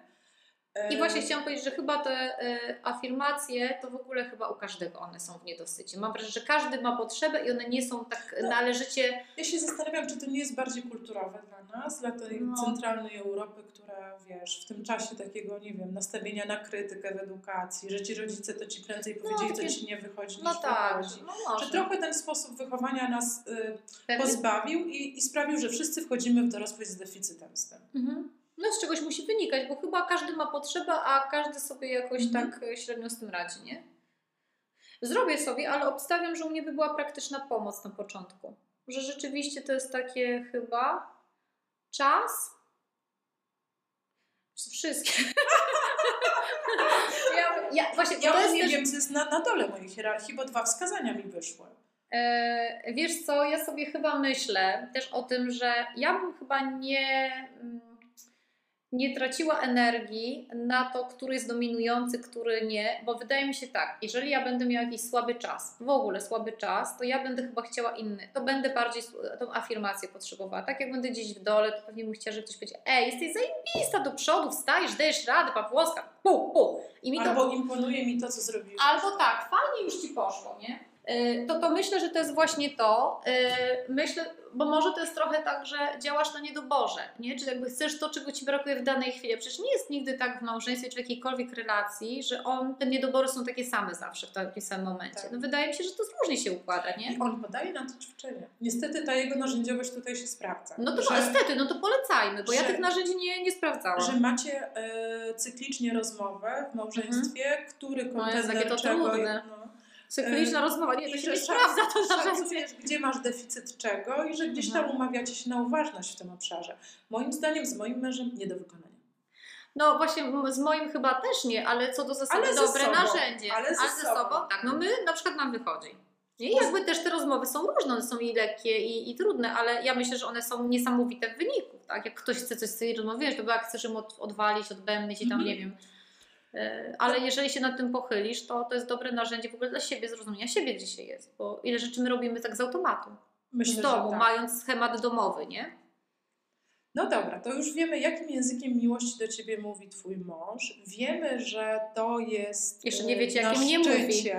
I właśnie chciałam powiedzieć, że chyba te e, afirmacje to w ogóle chyba u każdego one są w niedosycie. Mam wrażenie, że każdy ma potrzebę i one nie są tak No. należycie. Ja się zastanawiam, czy to nie jest bardziej kulturowe dla nas, dla tej No. centralnej Europy, wiesz, w tym czasie takiego, nie wiem, nastawienia na krytykę w edukacji, że ci rodzice to ci prędzej No, powiedzieli, takie- co ci nie wychodzi, No niż tak, wychodzi. no Że trochę ten sposób wychowania nas y, pozbawił i, i sprawił, że wszyscy wchodzimy w dorosłość z deficytem z tym. Mhm. No z czegoś musi wynikać, bo chyba każdy ma potrzebę, a każdy sobie jakoś Mhm. tak e, średnio z tym radzi, nie? Zrobię sobie, ale obstawiam, że u mnie by była praktyczna pomoc na początku. Że rzeczywiście to jest takie chyba czas. Wszystkie. [LAUGHS] ja, ja, właśnie, Ja to nie też... wiem, co jest na, na dole mojej hierarchii, bo dwa wskazania mi wyszły. E, wiesz co, ja sobie chyba myślę też o tym, że ja bym chyba nie, mm, nie traciła energii na to, który jest dominujący, który nie, bo wydaje mi się tak, jeżeli ja będę miała jakiś słaby czas, w ogóle słaby czas, to ja będę chyba chciała inny, to będę bardziej tą afirmację potrzebowała. Tak jak będę gdzieś w dole, to pewnie bym chciała, żeby ktoś powiedział, ej, jesteś zajebista do przodu, wstajesz, dajesz radę, Pawłowska, pu, pu. I mi to... Albo imponuje mi to, co zrobiłeś. Albo tak, fajnie już Ci poszło, nie? Y, to, to myślę, że to jest właśnie to. Y, myślę, bo może to jest trochę tak, że działasz na niedoborze, nie? Czy jakby chcesz to, czego ci brakuje w danej chwili. Przecież nie jest nigdy tak w małżeństwie czy w jakiejkolwiek relacji, że on, te niedobory są takie same zawsze w takim samym momencie. Tak. No wydaje mi się, że to różnie się układa, nie? I on podaje na to ćwiczenie. Niestety ta jego narzędziowość tutaj się sprawdza. No to że, niestety, no to polecajmy, bo że, ja tych narzędzi nie, nie sprawdzałam. Że macie y, cyklicznie rozmowę w małżeństwie, mhm. który kontener no, to czego... Trudne. No, Cykliczna rozmowa, nie, to się nie sprawdza to narzędzie. gdzie masz deficyt czego i że gdzieś tam mhm. umawiacie się na uważność w tym obszarze. Moim zdaniem z moim mężem nie do wykonania. No właśnie, z moim chyba też nie, ale co do zasady ale dobre sobą, narzędzie. Ale ze, ale ze sobą. sobą. Tak, no my na przykład nam wychodzi. I jakby też te rozmowy są różne, one są i lekkie, i, i trudne, ale ja myślę, że one są niesamowite w wyniku. Tak? Jak ktoś chce coś z tej rozmowy, wiesz, to jak chcesz im od, odwalić, odbębnić i tam, mm -hmm. nie wiem, ale jeżeli się nad tym pochylisz, to to jest dobre narzędzie w ogóle dla siebie, zrozumienia siebie, gdzie się jest. Bo ile rzeczy my robimy tak z automatu. Myślę, z domu, tak. mając schemat domowy, nie? No dobra, to już wiemy, jakim językiem miłości do ciebie mówi twój mąż. Wiemy, że to jest. Jeszcze nie wiecie, jakim nie mówi. [LAUGHS]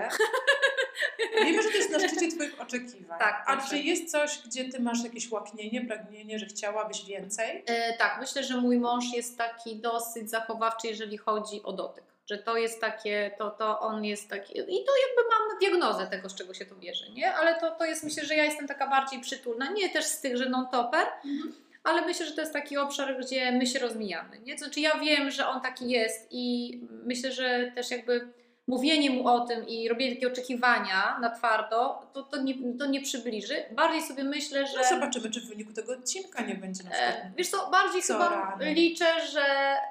Wiemy, że to jest na szczycie Twoich oczekiwań. Tak, A czy jest coś, gdzie Ty masz jakieś łaknienie, pragnienie, że chciałabyś więcej? E, tak, myślę, że mój mąż jest taki dosyć zachowawczy, jeżeli chodzi o dotyk. Że to jest takie, to, to on jest taki. I to jakby mam diagnozę tego, z czego się to bierze, nie? Ale to, to jest, myślę, że ja jestem taka bardziej przytulna. Nie też z tych, że non-topper. Mhm ale myślę, że to jest taki obszar, gdzie my się rozmijamy. Nie? To znaczy ja wiem, że on taki jest i myślę, że też jakby mówienie mu o tym i robienie takie oczekiwania na twardo, to, to, nie, to nie przybliży. Bardziej sobie myślę, że... No zobaczymy, czy w wyniku tego odcinka nie będzie na przykład... E, wiesz co, bardziej co chyba liczę, że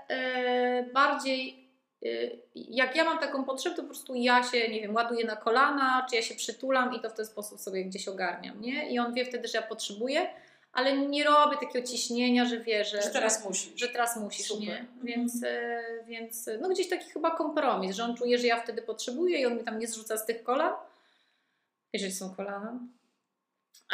e, bardziej e, jak ja mam taką potrzebę, to po prostu ja się, nie wiem, ładuję na kolana, czy ja się przytulam i to w ten sposób sobie gdzieś ogarniam, nie? I on wie wtedy, że ja potrzebuję, ale nie robię takiego ciśnienia, że wie, że, że teraz musisz. Że teraz musisz, Super. nie? Mhm. Więc, e, więc no gdzieś taki chyba kompromis, że on czuje, że ja wtedy potrzebuję i on mi tam nie zrzuca z tych kolan, jeżeli są kolana.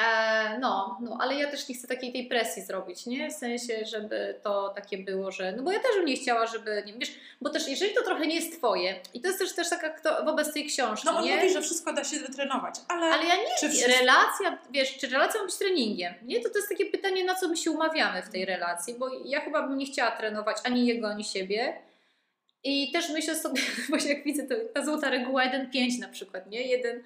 E, no, no, ale ja też nie chcę takiej tej presji zrobić, nie? W sensie, żeby to takie było, że. No bo ja też bym nie chciała, żeby. Nie wiesz, bo też jeżeli to trochę nie jest twoje, i to jest też, też taka kto, wobec tej książki. No on nie? mówi, że wszystko da się wytrenować, ale. Ale ja nie. Czy wszystko... Relacja, wiesz, czy relacja ma być treningiem? Nie, to to jest takie pytanie, na co my się umawiamy w tej relacji, bo ja chyba bym nie chciała trenować ani jego, ani siebie. I też myślę sobie, [LAUGHS] właśnie jak widzę, to ta złota reguła 1-5 na przykład, nie? Jeden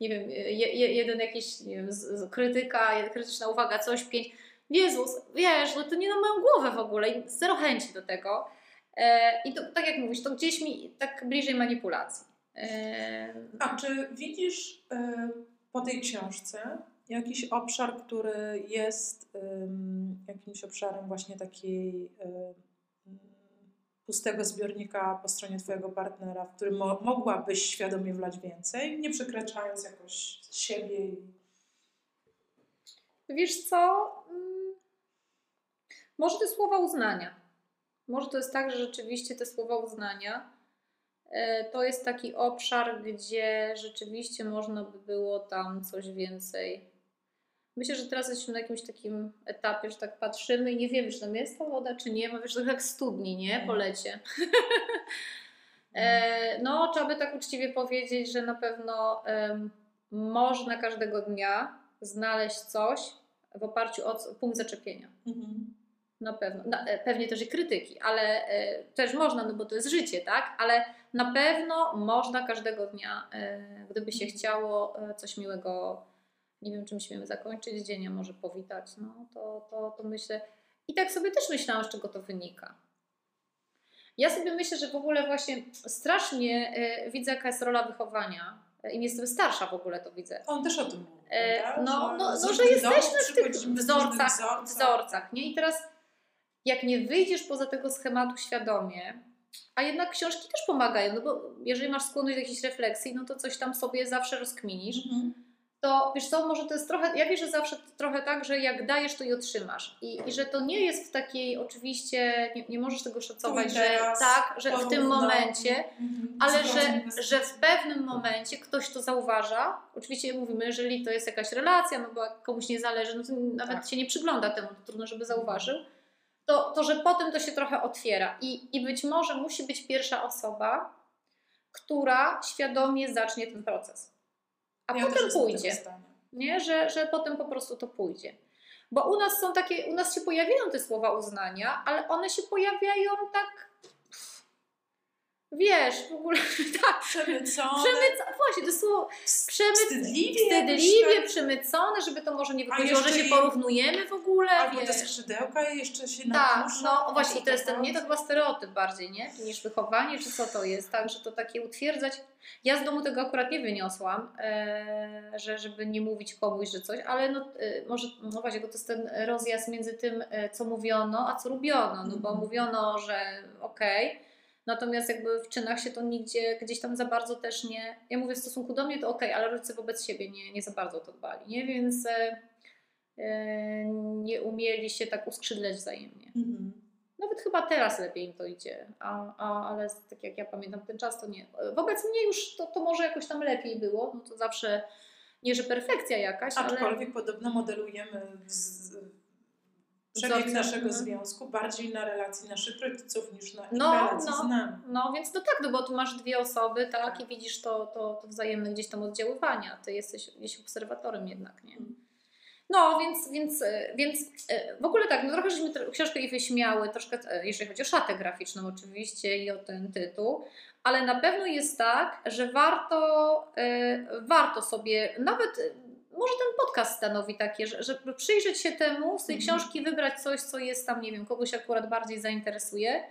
nie wiem, je, jeden jakiś nie wiem, krytyka, krytyczna uwaga, coś, pięć. Jezus, wiesz, no to nie na moją głowę w ogóle i zero chęci do tego. E, I to, tak jak mówisz, to gdzieś mi tak bliżej manipulacji. E... A czy widzisz e, po tej książce jakiś obszar, który jest jakimś obszarem właśnie takiej pustego zbiornika po stronie Twojego partnera, w którym mo mogłabyś świadomie wlać więcej, nie przekraczając jakoś siebie. Wiesz co? Mm, może te słowa uznania. Może to jest tak, że rzeczywiście te słowa uznania e, to jest taki obszar, gdzie rzeczywiście można by było tam coś więcej Myślę, że teraz jesteśmy na jakimś takim etapie, że tak patrzymy i nie wiemy, czy tam jest ta woda, czy nie. Mówisz, że jak studni, nie? Po lecie. [LAUGHS] e, no, trzeba by tak uczciwie powiedzieć, że na pewno um, można każdego dnia znaleźć coś w oparciu o punkt zaczepienia. Mhm. Na pewno. Na, e, pewnie też i krytyki, ale e, też można, no bo to jest życie, tak? Ale na pewno można każdego dnia, e, gdyby się chciało, e, coś miłego nie wiem, czym śmiemy zakończyć dzień, a może powitać, no to, to, to myślę. I tak sobie też myślałam, z czego to wynika. Ja sobie myślę, że w ogóle właśnie strasznie e, widzę, jaka jest rola wychowania. E, Im jestem starsza w ogóle, to widzę. On też o tym mówi. E, no, no, no, że jesteśmy w tych wzorcach, wzorcach, wzorcach. Nie? I teraz, jak nie wyjdziesz poza tego schematu świadomie, a jednak książki też pomagają, no bo jeżeli masz skłonność do jakiejś refleksji, no to coś tam sobie zawsze rozkminisz. Mhm to wiesz co, może to jest trochę, ja wierzę zawsze trochę tak, że jak dajesz, to i otrzymasz. I, i że to nie jest w takiej, oczywiście, nie, nie możesz tego szacować, że tak, że w tym momencie, mhm. ale że, że w pewnym momencie ktoś to zauważa. Oczywiście mówimy, jeżeli to jest jakaś relacja, no bo jak komuś nie zależy, no to nawet tak. się nie przygląda temu, to trudno, żeby zauważył. To, to, że potem to się trochę otwiera. I, I być może musi być pierwsza osoba, która świadomie zacznie ten proces a ja potem pójdzie. Nie, że, że potem po prostu to pójdzie. Bo u nas są takie, u nas się pojawiają te słowa uznania, ale one się pojawiają tak wiesz, w ogóle [LAUGHS] tak. Przemycone. Przemycone, właśnie, to słowo przemy... wstydliwie, wstydliwie przemycone, żeby to może nie wychodziło, że się porównujemy w ogóle. Albo wiesz. te skrzydełka jeszcze się Tak, no właśnie, to jest ten, nie to chyba stereotyp bardziej, nie? Niż wychowanie, czy co to jest, tak, że to takie utwierdzać. Ja z domu tego akurat nie wyniosłam, e, że żeby nie mówić komuś, że coś, ale no, e, może, no właśnie, to jest ten rozjazd między tym, e, co mówiono, a co robiono, no bo mhm. mówiono, że okej, okay, Natomiast jakby w czynach się to nigdzie gdzieś tam za bardzo też nie. Ja mówię w stosunku do mnie to ok, ale rodzice wobec siebie nie, nie za bardzo to dbali, nie? Więc e, e, nie umieli się tak uskrzydleć wzajemnie. Mhm. Nawet chyba teraz lepiej im to idzie, a, a, ale tak jak ja pamiętam ten czas, to nie. Wobec mnie już to, to może jakoś tam lepiej było, no to zawsze nie, że perfekcja jakaś, Aczkolwiek ale... podobno modelujemy z, przebieg naszego no. związku bardziej na relacji naszych rodziców niż na no, relacji no, z nami. No, więc to tak, no bo tu masz dwie osoby, tak, tak. i widzisz to, to, to wzajemne gdzieś tam oddziaływania. Ty jesteś gdzieś obserwatorem jednak, nie? Mhm. No, więc, więc, e, więc e, w ogóle tak, no trochę żeśmy książkę i wyśmiały, troszkę, e, jeżeli chodzi o szatę graficzną oczywiście i o ten tytuł, ale na pewno jest tak, że warto, warto sobie nawet może ten podcast stanowi takie, że, żeby przyjrzeć się temu, z tej mhm. książki wybrać coś, co jest tam, nie wiem, kogoś akurat bardziej zainteresuje.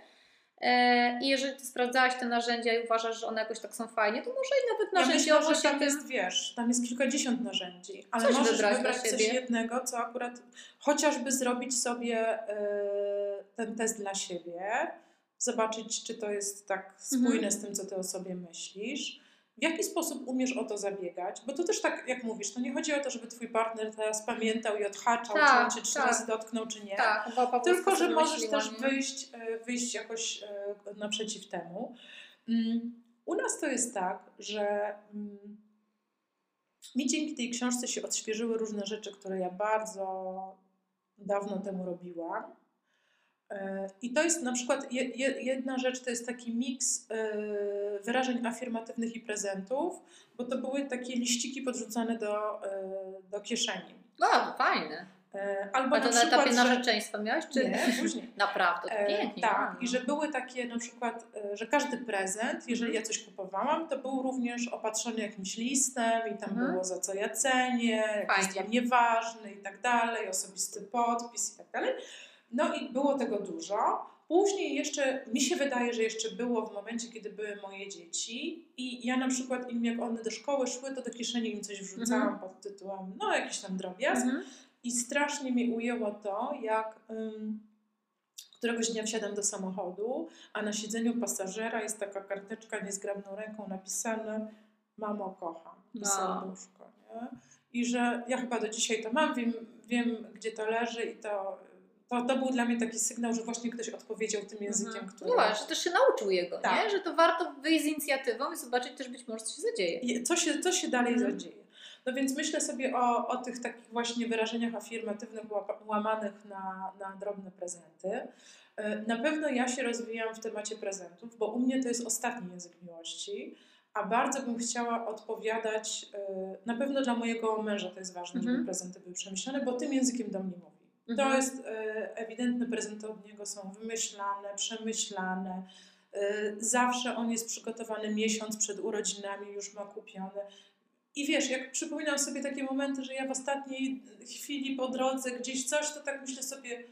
E, I jeżeli ty sprawdzałaś te narzędzia i uważasz, że one jakoś tak są fajnie, to może i nawet narzędziowo ja myślę, że tam tym... jest, wiesz, tam jest kilkadziesiąt narzędzi, ale coś możesz wybrać, wybrać coś jednego, co akurat chociażby zrobić sobie y, ten test dla siebie, zobaczyć, czy to jest tak spójne mhm. z tym, co ty o sobie myślisz w jaki sposób umiesz o to zabiegać? Bo to też tak, jak mówisz, to nie chodzi o to, żeby twój partner teraz pamiętał i odhaczał, tak, czy on cię trzy tak. razy dotknął, czy nie. Tak, Tylko, że możesz też wyjść, e, wyjść jakoś e, naprzeciw temu. Mm, u nas to jest tak, że mm, mi dzięki tej książce się odświeżyły różne rzeczy, które ja bardzo dawno temu robiłam. I to jest na przykład jedna rzecz, to jest taki miks e, wyrażeń afirmatywnych i prezentów, bo to były takie liściki podrzucane do, e, do kieszeni. O, fajne. E, albo A to na, na etapie narzeczeństwa miałeś? Czy? Nie, później. [LAUGHS] Naprawdę, to pięknie. tak, i że były takie na przykład, że każdy prezent, jeżeli ja coś kupowałam, to był również opatrzony jakimś listem i tam mhm. było za co ja cenię, jak jest dla mnie ważny i tak dalej, osobisty podpis i tak dalej. No i było tego dużo. Później jeszcze, mi się wydaje, że jeszcze było w momencie, kiedy były moje dzieci i ja na przykład im jak one do szkoły szły, to do kieszeni im coś wrzucałam mhm. pod tytułem, no jakiś tam drobiazg mhm. i strasznie mi ujęło to, jak um, któregoś dnia wsiadam do samochodu, a na siedzeniu pasażera jest taka karteczka niezgrabną ręką napisane mamo kocham, no. serduszko, nie? I że ja chyba do dzisiaj to mam, wiem, wiem gdzie to leży i to to, to był dla mnie taki sygnał, że właśnie ktoś odpowiedział tym językiem, mhm. który... No że też się nauczył jego, tak. nie? Że to warto wyjść z inicjatywą i zobaczyć też być może, co się zadzieje. Co się, co się dalej mhm. zadzieje. No więc myślę sobie o, o tych takich właśnie wyrażeniach afirmatywnych łamanych na, na drobne prezenty. E, na pewno ja się rozwijam w temacie prezentów, bo u mnie to jest ostatni język miłości, a bardzo bym chciała odpowiadać, e, na pewno dla mojego męża to jest ważne, żeby mhm. prezenty były przemyślane, bo tym językiem do mnie mówi. To mhm. jest e, ewidentne, prezenty od niego są wymyślane, przemyślane. E, zawsze on jest przygotowany miesiąc przed urodzinami, już ma kupione. I wiesz, jak przypominam sobie takie momenty, że ja w ostatniej chwili po drodze gdzieś coś, to tak myślę sobie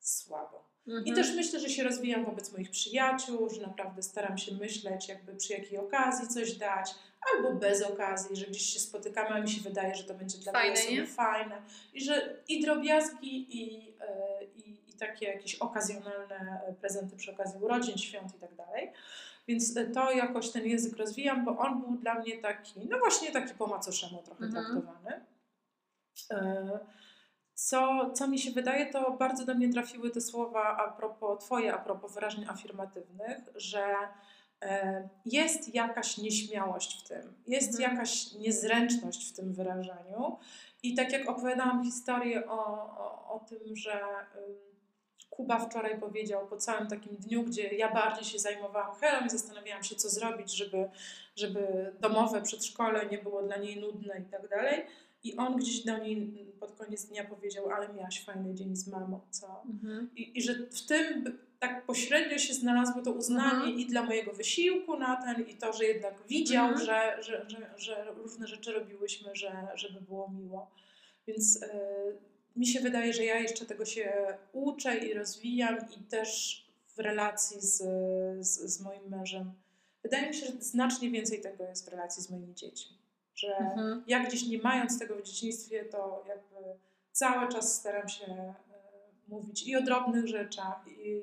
słabo. Mhm. I też myślę, że się rozwijam wobec moich przyjaciół, że naprawdę staram się myśleć, jakby przy jakiej okazji coś dać, albo bez okazji, że gdzieś się spotykamy, a mi się wydaje, że to będzie dla fajne, mnie fajne. I że i drobiazgi, i, e, i, i takie jakieś okazjonalne prezenty przy okazji urodzin, świąt i tak dalej. Więc e, to jakoś ten język rozwijam, bo on był dla mnie taki, no właśnie taki po macoszemu trochę Mhm. traktowany. E, Co, co mi się wydaje, to bardzo do mnie trafiły te słowa a propos, twoje a propos wyrażeń afirmatywnych, że e, jest jakaś nieśmiałość w tym, jest Mhm. jakaś niezręczność w tym wyrażaniu. I tak jak opowiadałam historię o, o, o tym, że Kuba wczoraj powiedział po całym takim dniu, gdzie ja bardziej się zajmowałam Helą i zastanawiałam się, co zrobić, żeby, żeby domowe przedszkole nie było dla niej nudne i tak dalej. I on gdzieś do niej pod koniec dnia powiedział, ale miałaś fajny dzień z mamą, co? Mhm. I, I że w tym tak pośrednio się znalazło to uznanie Mhm. i dla mojego wysiłku na ten, i to, że jednak widział, Mhm. że, że, że, że różne rzeczy robiłyśmy, że, żeby było miło. Więc e, mi się wydaje, że ja jeszcze tego się uczę i rozwijam i też w relacji z, z, z moim mężem. Wydaje mi się, że znacznie więcej tego jest w relacji z moimi dziećmi. Że Mhm. ja gdzieś nie mając tego w dzieciństwie, to jakby cały czas staram się e, mówić i o drobnych rzeczach, i,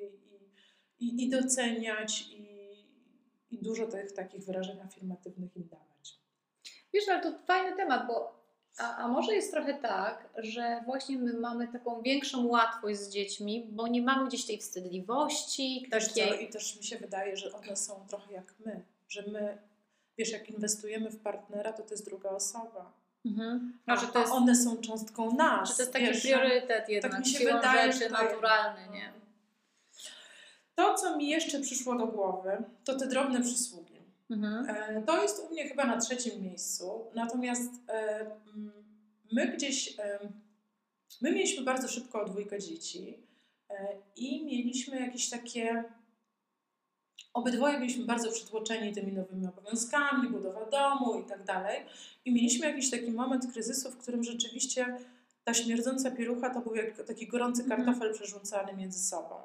i, i, doceniać, i, i dużo tych takich wyrażeń afirmatywnych im dawać. Wiesz, ale to fajny temat, bo a, a może jest trochę tak, że właśnie my mamy taką większą łatwość z dziećmi, bo nie mamy gdzieś tej wstydliwości, co, takiej... I też mi się wydaje, że one są trochę jak my, że my, wiesz, jak inwestujemy w partnera, to to jest druga osoba. Mhm. A, A, że to jest, one są cząstką nas. że to jest taki wiesz, priorytet jednak, tak mi się wydaje, rzeczy naturalny, nie? To, co mi jeszcze przyszło do głowy, to te drobne przysługi. Mhm. E, To jest u mnie chyba na trzecim miejscu. Natomiast e, my gdzieś, e, my mieliśmy bardzo szybko dwójkę dzieci e, i mieliśmy jakieś takie, obydwoje byliśmy bardzo przytłoczeni tymi nowymi obowiązkami, budowa domu i tak dalej. I mieliśmy jakiś taki moment kryzysu, w którym rzeczywiście ta śmierdząca pielucha to był jak taki gorący Mhm. kartofel przerzucany między sobą.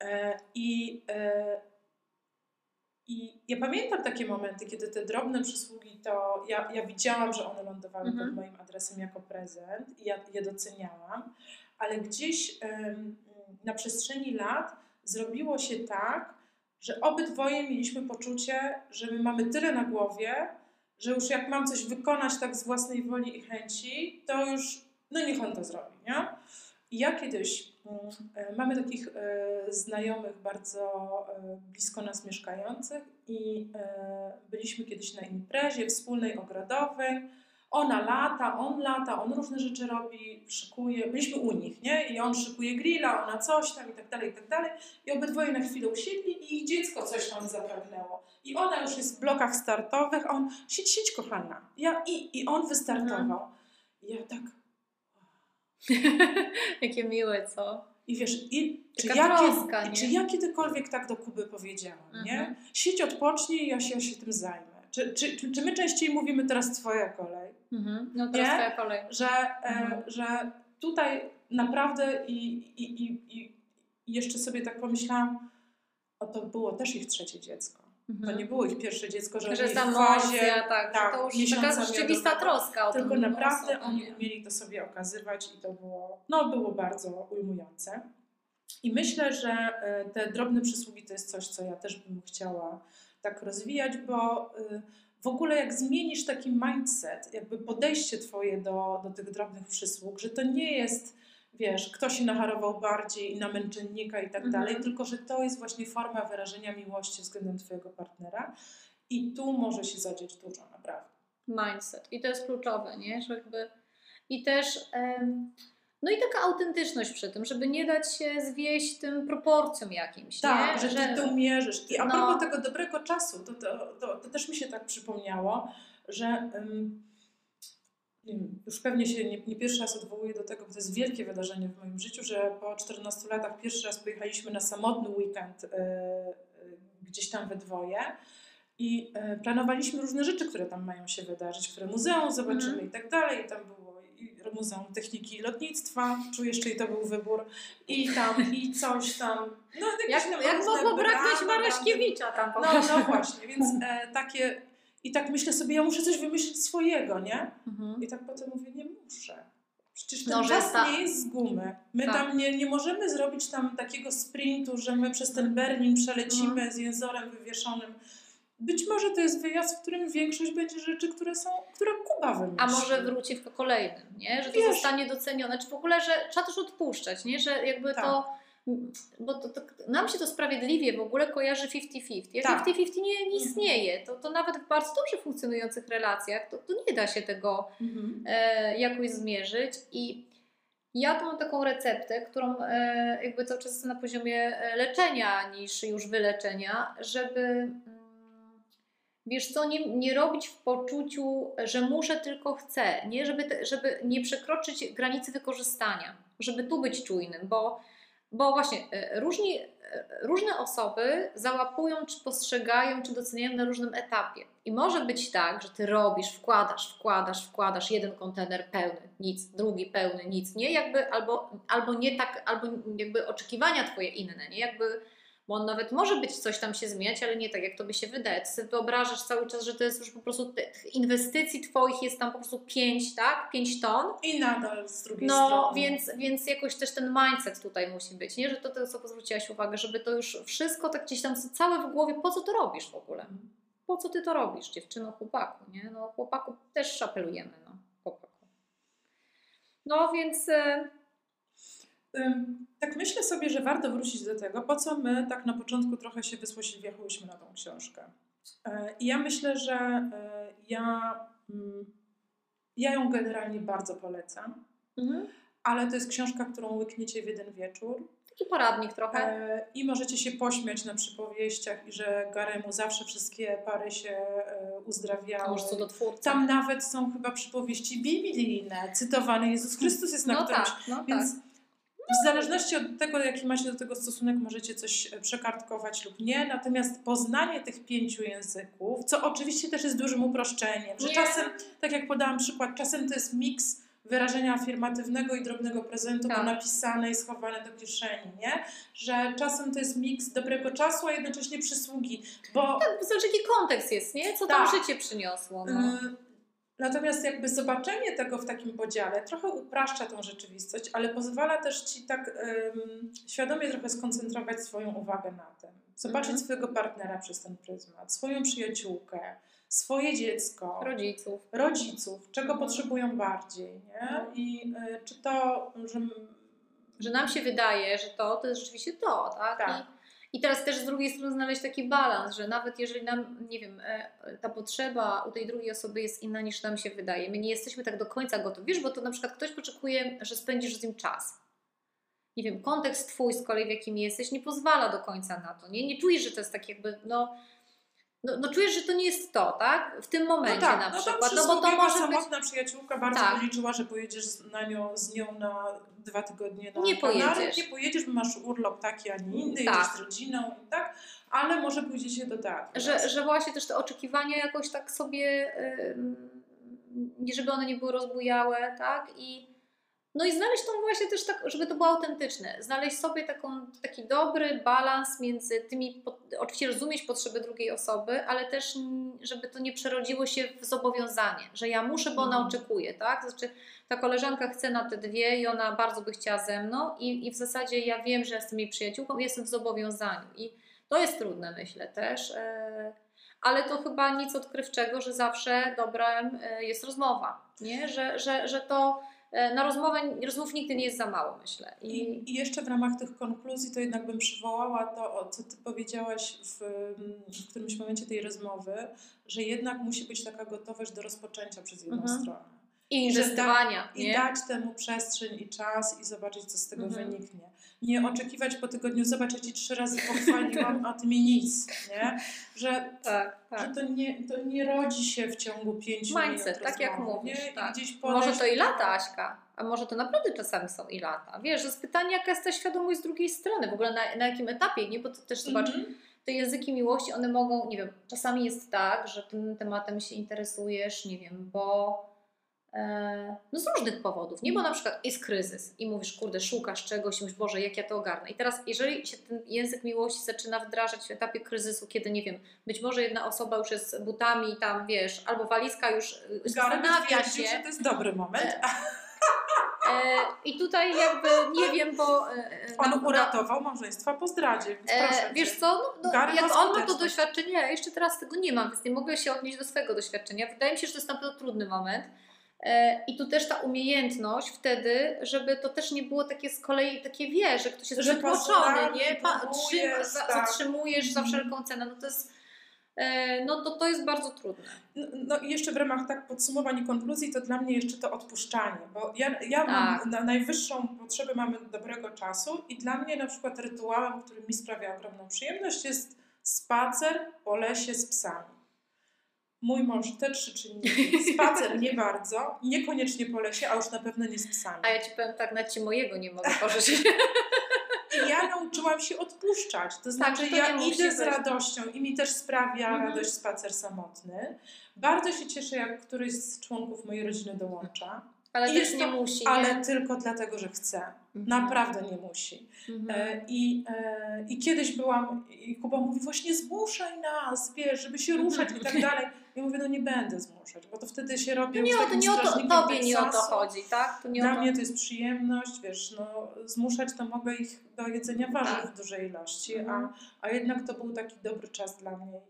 E, I e, i ja pamiętam takie momenty, kiedy te drobne przysługi, to ja, ja widziałam, że one lądowały Mhm. pod moim adresem jako prezent i ja je doceniałam, ale gdzieś na przestrzeni lat zrobiło się tak, że obydwoje mieliśmy poczucie, że my mamy tyle na głowie, że już jak mam coś wykonać tak z własnej woli i chęci, to już, no niech on to zrobi, nie? Ja kiedyś, mm, e, mamy takich e, znajomych bardzo e, blisko nas mieszkających i byliśmy kiedyś na imprezie wspólnej ogrodowej. Ona lata, on lata, on różne rzeczy robi, szykuje. Byliśmy u nich, nie? I on szykuje grilla, ona coś tam i tak dalej, i tak dalej. I obydwoje na chwilę usiedli i ich dziecko coś tam zapragnęło. I ona już jest w blokach startowych, a on, siedź, siedź kochana. Ja, i, I on wystartował. I ja tak, [LAUGHS] Jakie miłe, co? I wiesz, i, czy, Taka ja, troska, kiedy, nie? czy ja kiedykolwiek tak do Kuby powiedziałam, nie? Mhm. Siedź, odpocznij, ja się, ja się tym zajmę. Czy, czy, czy, czy my częściej mówimy teraz twoja kolej? Mhm. No teraz Nie? twoja kolej. Że, Mhm. e, że tutaj naprawdę i, i, i i jeszcze sobie tak pomyślałam, o to było też ich trzecie dziecko. To Mhm. nie było ich pierwsze dziecko, że, Że w fazie, tak, tak, że to już taka rzeczywista troska o Tylko naprawdę osobę, oni umieli to sobie okazywać i to było, no, było bardzo ujmujące. I myślę, że e, te drobne przysługi to jest coś, co ja też bym chciała tak rozwijać, bo y, w ogóle jak zmienisz taki mindset, jakby podejście twoje do, do tych drobnych przysług, że to nie jest, wiesz, kto się nacharował bardziej i na męczennika i tak Mhm. dalej, tylko że to jest właśnie forma wyrażenia miłości względem twojego partnera i tu może się zadzieć dużo, naprawdę. mindset. I to jest kluczowe, nie? Że jakby... I też em, no i taka autentyczność przy tym, żeby nie dać się zwieść tym proporcjom jakimś, Tak, nie? że ty to mierzysz. I a No. propos tego dobrego czasu, to, to, to, to też mi się tak przypomniało, że już pewnie się nie, nie pierwszy raz odwołuję do tego, bo to jest wielkie wydarzenie w moim życiu, że po 14 latach pierwszy raz pojechaliśmy na samotny weekend y, y, gdzieś tam we dwoje. I y, planowaliśmy różne rzeczy, które tam mają się wydarzyć, które muzeum zobaczymy Mhm. i tak dalej. I tam było i Muzeum Techniki i Lotnictwa, czujesz, czyj to był wybór. I tam, i coś tam. No, Jak, tam jak mogło braknąć Mareszkiewicza tam po No, no właśnie, więc takie. I tak myślę sobie, ja muszę coś wymyślić swojego, nie? Mhm. I tak potem mówię, nie muszę. Przecież ten czas nie jest z gumy. My tak. tam nie, nie możemy zrobić tam takiego sprintu, że my przez ten Berlin przelecimy no. z jęzorem wywieszonym. Być może to jest wyjazd, w którym większość będzie rzeczy, które są, które Kuba wymyśli. A może wróci w kolejnym, nie? Że to Wiesz. zostanie docenione. Czy w ogóle, że trzeba też odpuszczać, nie? Że jakby tak. to bo to, to, nam się to sprawiedliwie w ogóle kojarzy 50-50. Jak tak. 50-50 nie, nie istnieje, to, to nawet w bardzo dobrze funkcjonujących relacjach to, to nie da się tego mhm. e, jakoś zmierzyć i ja tu mam taką receptę, którą e, jakby cały czas na poziomie e, leczenia niż już wyleczenia, żeby mm, wiesz co, nie, nie robić w poczuciu, że muszę, tylko chcę, nie? Żeby, te, żeby nie przekroczyć granicy wykorzystania, żeby tu być czujnym, bo bo właśnie e, różni, e, różne osoby załapują, czy postrzegają, czy doceniają na różnym etapie. I może być tak, że ty robisz, wkładasz, wkładasz, wkładasz jeden kontener pełny, nic, drugi pełny, nic, nie? Jakby albo, albo nie tak, albo jakby oczekiwania twoje inne, nie? Jakby bo on nawet może być coś tam się zmieniać, ale nie tak, jak to by się wydaje. Ty sobie wyobrażasz cały czas, że to jest już po prostu inwestycji twoich jest tam po prostu 5, tak? 5 ton. I nadal z drugiej no, strony. No, więc, więc jakoś też ten mindset tutaj musi być, nie? Że to, to co zwróciłaś uwagę, żeby to już wszystko tak gdzieś tam całe w głowie, po co to robisz w ogóle? Po co ty to robisz, dziewczyno, chłopaku, nie? No, chłopaku też apelujemy, no, chłopaku. No, więc... E, tak myślę sobie, że warto wrócić do tego, po co my tak na początku trochę się wysłośliwiałyśmy na tą książkę. E, I ja myślę, że e, ja, mm, ja ją generalnie bardzo polecam, mhm. ale to jest książka, którą łykniecie w jeden wieczór. Taki poradnik trochę. E, I możecie się pośmiać na przypowieściach i że Garemu zawsze wszystkie pary się uzdrawiały. Może cudotwórca. Tam nawet są chyba przypowieści biblijne, cytowane Jezus Chrystus jest na no którymś. Tak, no więc tak w zależności od tego, jaki macie do tego stosunek, możecie coś e, przekartkować lub nie. Natomiast poznanie tych pięciu języków, co oczywiście też jest dużym uproszczeniem, że nie. czasem, tak jak podałam przykład, czasem to jest miks wyrażenia afirmatywnego i drobnego prezentu, tak. napisane i schowane do kieszeni, nie? Że czasem to jest miks dobrego czasu, a jednocześnie przysługi, bo... Tak, to znaczy jaki kontekst jest, nie? Co tam tak. życie przyniosło. No. Y Natomiast jakby zobaczenie tego w takim podziale trochę upraszcza tą rzeczywistość, ale pozwala też Ci tak um, świadomie trochę skoncentrować swoją uwagę na tym. Zobaczyć mhm. swojego partnera przez ten pryzmat, swoją przyjaciółkę, swoje dziecko, rodziców, rodziców czego potrzebują bardziej. Nie? Mhm. I y, czy to, że... że nam się wydaje, że to, to jest rzeczywiście to, tak? tak. I i teraz też z drugiej strony znaleźć taki balans, że nawet jeżeli nam, nie wiem, e, ta potrzeba u tej drugiej osoby jest inna niż nam się wydaje, my nie jesteśmy tak do końca gotowi, wiesz, bo to na przykład ktoś oczekuje, że spędzisz z nim czas. Nie wiem, kontekst twój z kolei, w jakim jesteś, nie pozwala do końca na to, nie? Nie czujesz, że to jest tak jakby, no no, no czujesz, że to nie jest to, tak? W tym momencie no tak, na no przykład. No bo to może samotna być... przyjaciółka bardzo tak. liczyła, że pojedziesz na nią, z nią na dwa tygodnie na Nie pojedziesz. Nie pojedziesz, bo masz urlop taki, a nie inny, tak. jedziesz z rodziną i tak, ale może pójdziecie do teatru. Że, że właśnie też te oczekiwania jakoś tak sobie, yy, żeby one nie były rozbujałe, tak? I no i znaleźć tą właśnie też tak, żeby to było autentyczne. Znaleźć sobie taką, taki dobry balans między tymi, oczywiście rozumieć potrzeby drugiej osoby, ale też żeby to nie przerodziło się w zobowiązanie, że ja muszę, bo ona mhm. oczekuje, tak? Znaczy ta koleżanka chce na te dwie i ona bardzo by chciała ze mną i, i w zasadzie ja wiem, że jestem jej przyjaciółką i jestem w zobowiązaniu i to jest trudne myślę też, e, ale to chyba nic odkrywczego, że zawsze dobrem e, jest rozmowa, nie? Że, że, że to Na rozmowę, rozmów nigdy nie jest za mało, myślę. I... I, jeszcze w ramach tych konkluzji to jednak bym przywołała to, co Ty powiedziałaś w, w którymś momencie tej rozmowy, że jednak musi być taka gotowość do rozpoczęcia przez jedną mhm. stronę. I inwestowania. Da, I dać temu przestrzeń i czas i zobaczyć, co z tego mhm. wyniknie. Nie oczekiwać po tygodniu, zobacz, ja ci trzy razy pochwaliłam, a ty mi nic. Nie? Że, tak, tak. że to, nie, to nie rodzi się w ciągu pięciu Mindset, minut tak jak mówisz. Tak. Może to i lata, Aśka. A może to naprawdę czasami są i lata. Wiesz, że jest pytanie, jaka jest ta świadomość z drugiej strony, w ogóle na, na jakim etapie, nie? Bo to też zobacz, mm -hmm. te języki miłości, one mogą, nie wiem, czasami jest tak, że tym tematem się interesujesz, nie wiem, bo no z różnych powodów, nie? Bo na przykład jest kryzys i mówisz, kurde, szukasz czegoś, mówisz, Boże, jak ja to ogarnę. I teraz, jeżeli się ten język miłości zaczyna wdrażać w etapie kryzysu, kiedy, nie wiem, być może jedna osoba już jest z butami tam, wiesz, albo walizka już y, zastanawia się. że to jest dobry moment. I tutaj jakby nie wiem, bo... e, On na- uratował małżeństwa po zdradzie, E, wiesz co, no, no, jak on ma to doświadczenie, ja jeszcze teraz tego nie mam, więc nie mogę się odnieść do swojego doświadczenia. Wydaje mi się, że to jest na pewno trudny moment. E, I tu też ta umiejętność wtedy, żeby to też nie było takie z kolei takie wie, że ktoś jest pasywnie nie? Pa, trzyma, tak. zatrzymujesz za Mhm. wszelką cenę. No to jest, e, no to, to jest bardzo trudne. No, no i jeszcze w ramach tak podsumowań i konkluzji, to dla mnie jeszcze to odpuszczanie, bo ja, ja mam Tak. na najwyższą potrzebę mamy dobrego czasu i dla mnie na przykład rytuałem, który mi sprawia ogromną przyjemność jest spacer po lesie z psami. Mój mąż te trzy czynniki, spacer [LAUGHS] nie bardzo, niekoniecznie po lesie, a już na pewno nie z psami. A ja ci powiem tak, na ci mojego nie mogę pożyczyć. I ja nauczyłam się odpuszczać. To znaczy, że to ja idę z radością i mi też sprawia Mhm. radość spacer samotny. Bardzo się cieszę, jak któryś z członków mojej rodziny dołącza, Ale I też nie to- musi. ale nie? tylko dlatego, że chce. Mhm. Naprawdę nie musi. Mhm. E, I, e, I kiedyś byłam, i Kuba mówi, właśnie zmuszaj nas, wiesz, żeby się ruszać i tak dalej. Ja mówię, no nie będę zmuszać, bo to wtedy się robię No nie, już o to, nie o to, tobie nie o to chodzi, tak? To nie Dla to. mnie to jest przyjemność, wiesz, no zmuszać to mogę ich do jedzenia warzyw Tak. w dużej ilości, Mhm. a, a jednak to był taki dobry czas dla mnie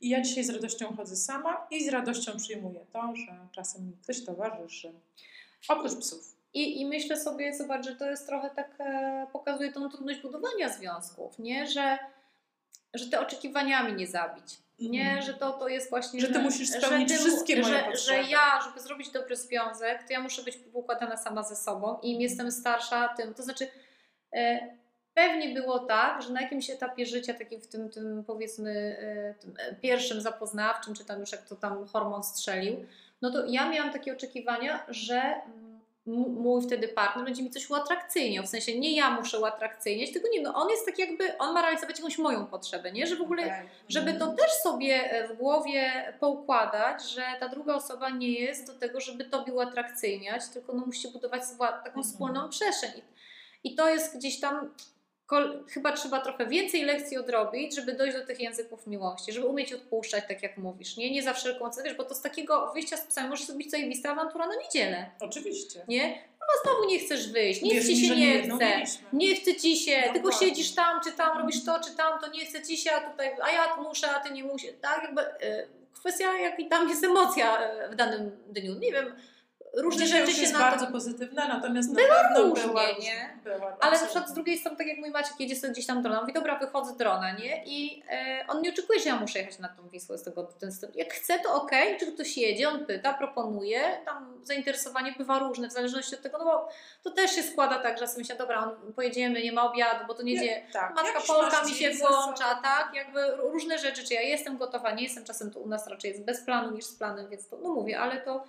i, i ja dzisiaj z radością chodzę sama i z radością przyjmuję to, że czasem mi ktoś towarzyszy. Oprócz psów. I, I myślę sobie, zobacz, że to jest trochę tak, e, pokazuje tą trudność budowania związków, nie? Że, że te oczekiwaniami nie zabić. Nie, Mhm. że to, to jest właśnie. Że ty musisz spełnić ty wszystkie moje że, potrzeby. że ja, żeby zrobić dobry związek, to ja muszę być układana sama ze sobą i im jestem starsza, tym. To znaczy, e, pewnie było tak, że na jakimś etapie życia, takim w tym, tym powiedzmy e, tym e, pierwszym zapoznawczym, czy tam już jak to tam hormon strzelił, no to ja miałam takie oczekiwania, że mm, mój wtedy partner będzie mi coś uatrakcyjniał. W sensie nie ja muszę uatrakcyjniać, tylko nie, no on jest tak jakby, on ma realizować jakąś moją potrzebę, nie? Że w ogóle żeby to też sobie e, w głowie poukładać, że ta druga osoba nie jest do tego, żeby tobie uatrakcyjniać, tylko no musi budować taką Mhm. wspólną przestrzeń. I- to jest gdzieś tam, chyba trzeba trochę więcej lekcji odrobić, żeby dojść do tych języków miłości, żeby umieć odpuszczać, tak jak mówisz, nie? Nie za wszelką cenę, wiesz, bo to z takiego wyjścia z psami może być zajebista awantura na niedzielę, Oczywiście. nie? No bo znowu nie chcesz wyjść, nic Wierz ci się że nie jedną chce. Nie chce ci się, tylko Dokładnie. siedzisz tam, czy tam, robisz to, czy tam, to nie chce ci się, a tutaj, a ja muszę, a ty nie musisz. Tak, jakby e, kwestia, jaki tam jest emocja e, w danym dniu. Nie wiem, różne Dzisiaj rzeczy się jest na bardzo to... pozytywna, natomiast na Była pewno różnie, była, nie? była Ale na przykład z drugiej strony, tak jak mój Maciek jedzie sobie gdzieś tam dronem, mówi, dobra, wychodzę z drona, nie? I e, on nie oczekuje, że ja muszę jechać na tą Wisłę z tego, ten. Jak chce, to okej, czy ktoś jedzie, on pyta, proponuje, tam zainteresowanie bywa różne, w zależności od tego, no bo to też się składa tak, że sobie myślę, dobra, on, pojedziemy, nie ma obiadu, bo to nie dzieje. tak, Matka Polka mi się włącza, tak? Jakby różne rzeczy, czy ja jestem gotowa, nie jestem, czasem to u nas raczej jest bez planu niż z planem, więc to, no mówię, ale to,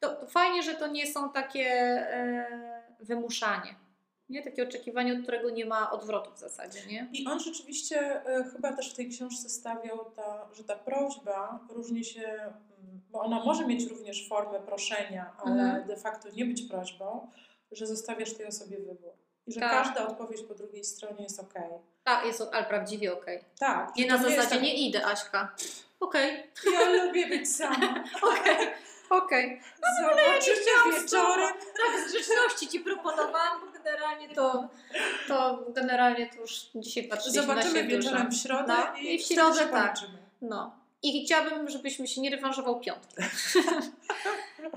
to, to fajnie, że to nie są takie e, wymuszanie, nie? Takie oczekiwanie, od którego nie ma odwrotu w zasadzie, nie? I on rzeczywiście e, chyba też w tej książce stawiał, ta, że ta prośba różni się, mm, bo ona może mieć również formę proszenia, ale Mhm. de facto nie być prośbą, że zostawiasz tej osobie wybór. I że Tak. każda odpowiedź po drugiej stronie jest okej. Tak, jest, ale prawdziwie okej. Tak. Nie na zasadzie, tak, nie idę, Aśka. Okej, Ja lubię być sama. [LAUGHS] okej, okej. Zobaczymy chciałam wieczorem. Trochę z grzeczności Ci proponowałam, bo generalnie to, to generalnie to już dzisiaj patrzyliśmy na Zobaczymy siebie wieczorem dużo. w środę No, i, i w środę tak. połączymy. No. I chciałabym, żebyśmy się nie rewanżował piątki. [LAUGHS]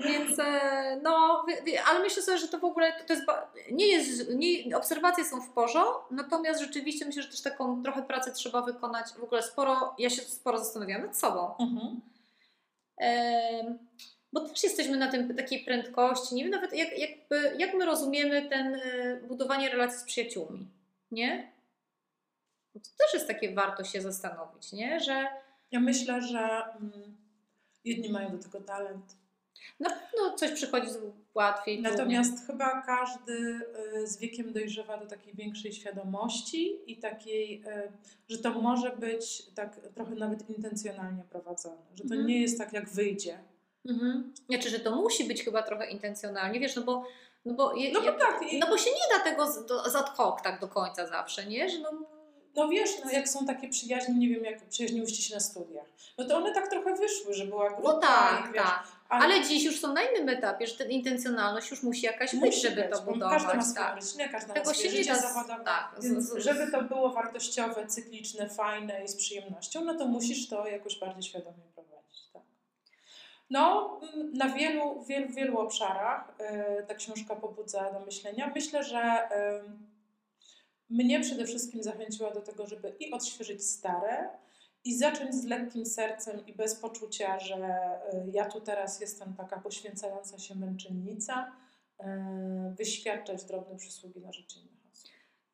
Więc e, no, ale myślę sobie, że to w ogóle to, jest, nie jest, nie, obserwacje są w porządku, natomiast rzeczywiście myślę, że też taką trochę pracę trzeba wykonać. W ogóle sporo, ja się sporo zastanawiałam nad sobą. Mhm. Bo też jesteśmy na tym takiej prędkości. Nie wiem nawet, jak, jakby, jak my rozumiemy ten e, budowanie relacji z przyjaciółmi, nie? Bo to też jest takie, warto się zastanowić, nie? Że Ja myślę, że mm, jedni mają do tego talent. na pewno coś przychodzi z- łatwiej. Natomiast chyba każdy y, z wiekiem dojrzewa do takiej większej świadomości i takiej, y, że to może być tak trochę nawet intencjonalnie prowadzone. Że to Mhm. nie jest tak, jak wyjdzie. Mhm. Znaczy, że to musi być chyba trochę intencjonalnie, wiesz, no bo no bo, je, No bo tak, no bo się nie da tego z, do, z ad hoc tak do końca zawsze, nie? Że no, no wiesz, no jak są takie przyjaźnie, nie wiem, jak przyjaźniłyście się na studiach, no to one tak trochę wyszły, że była grupa No tak, i wiesz, tak. ale, Ale dziś już są na innym etapie, że ten intencjonalność już musi jakaś być, musi żeby być, to budować. Każda ma swoją tak. rodzinę, każda Tego ma swoje życie da zawodowe, tak, więc żeby to było wartościowe, cykliczne, fajne i z przyjemnością, no to musisz to jakoś bardziej świadomie. No, na wielu, wielu, wielu obszarach y, ta książka pobudza do myślenia. Myślę, że y, mnie przede wszystkim zachęciła do tego, żeby i odświeżyć stare, i zacząć z lekkim sercem i bez poczucia, że y, ja tu teraz jestem taka poświęcająca się męczennica, wyświadczać drobne przysługi na osób.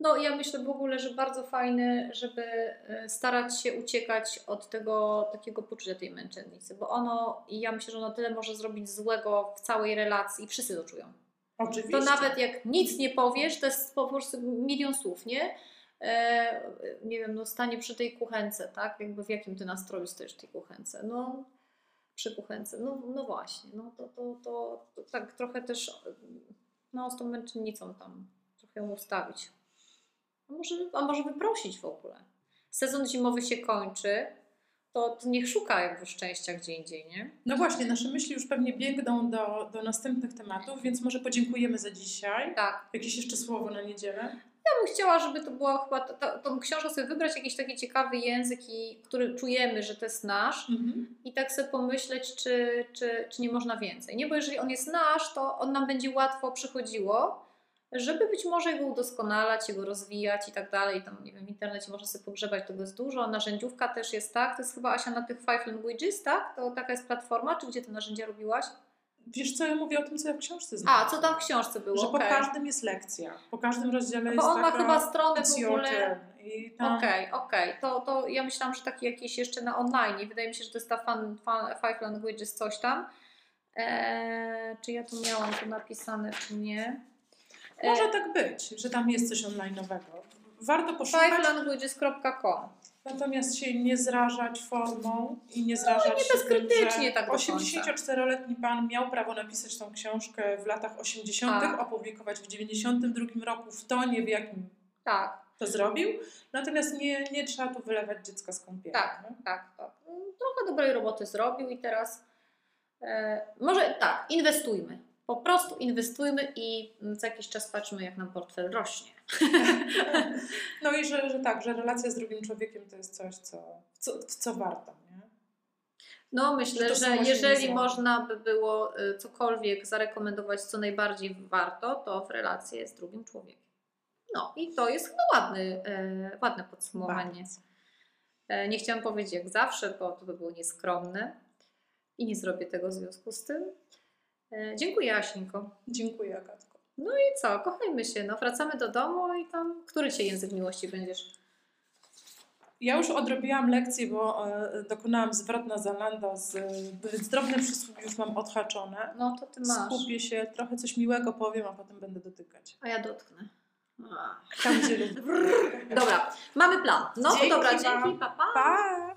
No ja myślę w ogóle, że bardzo fajne, żeby e, starać się uciekać od tego takiego poczucia tej męczennicy, bo ono, i ja myślę, że ono tyle może zrobić złego w całej relacji i wszyscy to czują. Oczywiście. To nawet jak nic nie powiesz, to jest po prostu milion słów, nie? E, nie wiem, no stanie przy tej kuchence, tak? Jakby w jakim ty nastroju stoisz w tej kuchence? No przy kuchence, no, no właśnie, no to, to, to, to tak trochę też no z tą męczennicą tam trochę ją ustawić. A może, a może wyprosić w ogóle. Sezon zimowy się kończy, to, to niech szuka jakby szczęścia gdzie indziej, nie? No właśnie, nasze myśli już pewnie biegną do, do następnych tematów, więc może podziękujemy za dzisiaj. Tak. Jakieś jeszcze słowo na niedzielę? Ja bym chciała, żeby to była chyba, ta, ta, tą książkę sobie wybrać jakiś taki ciekawy język, i, który czujemy, że to jest nasz Mhm. i tak sobie pomyśleć, czy, czy, czy nie można więcej. Nie, bo jeżeli on jest nasz, to on nam będzie łatwo przychodziło, żeby być może jego udoskonalać, jego rozwijać i tak dalej. Tam, nie wiem, w internecie można sobie pogrzebać, tego jest dużo. Narzędziówka też jest, tak? To jest chyba Asia na tych Five Languages, tak? To taka jest platforma, czy gdzie te narzędzia robiłaś? Wiesz co, ja mówię o tym, co ja w książce A, znalazłam. co tam w książce było? Że po Okej. każdym jest lekcja. Po każdym rozdziale jest Bo on ma chyba stronę w ogóle... I tam Okej, okej. To, to ja myślałam, że taki jakiś jeszcze na online. I wydaje mi się, że to jest ta fan, fan, Five Languages coś tam. Eee, czy ja tu miałam to napisane, czy nie? Może tak być, że tam jest coś online'owego. Warto poszukać, Fivelanguages.com natomiast się nie zrażać formą i nie zrażać No, nie bezkrytycznie tak do końca. 84-letni pan miał prawo napisać tą książkę w latach 80., Tak. opublikować w 92 roku w tonie, w jakim Tak, to zrobił. Natomiast nie, nie trzeba tu wylewać dziecka z kąpieli. Tak. nie? tak, tak. Trochę dobrej roboty zrobił i teraz e, może tak, inwestujmy. Po prostu inwestujmy i za jakiś czas patrzmy, jak nam portfel rośnie. [LAUGHS] No i że, że tak, że relacja z drugim człowiekiem to jest coś, co, co, co warto. Nie? No, myślę, Że że jeżeli można by było y, cokolwiek zarekomendować, co najbardziej warto, to w relację z drugim człowiekiem. No i to jest chyba ładny, e, ładne podsumowanie. E, nie chciałam powiedzieć jak zawsze, bo to by było nieskromne i nie zrobię tego w związku z tym. E, dziękuję Asinko. Dziękuję Agatko. I co, kochajmy się, no wracamy do domu i tam, który Cię język miłości będziesz? Ja już odrobiłam lekcję, bo e, dokonałam zwrot na Zalando, z, z drobne przysługi już mam odhaczone. No to Ty masz, Skupię się, trochę coś miłego powiem, a potem będę dotykać. a ja dotknę. A. Tam, gdzie lubię. Dobra, mamy plan. No to Dzięki dobra, dzięki, pa, pa. Pa!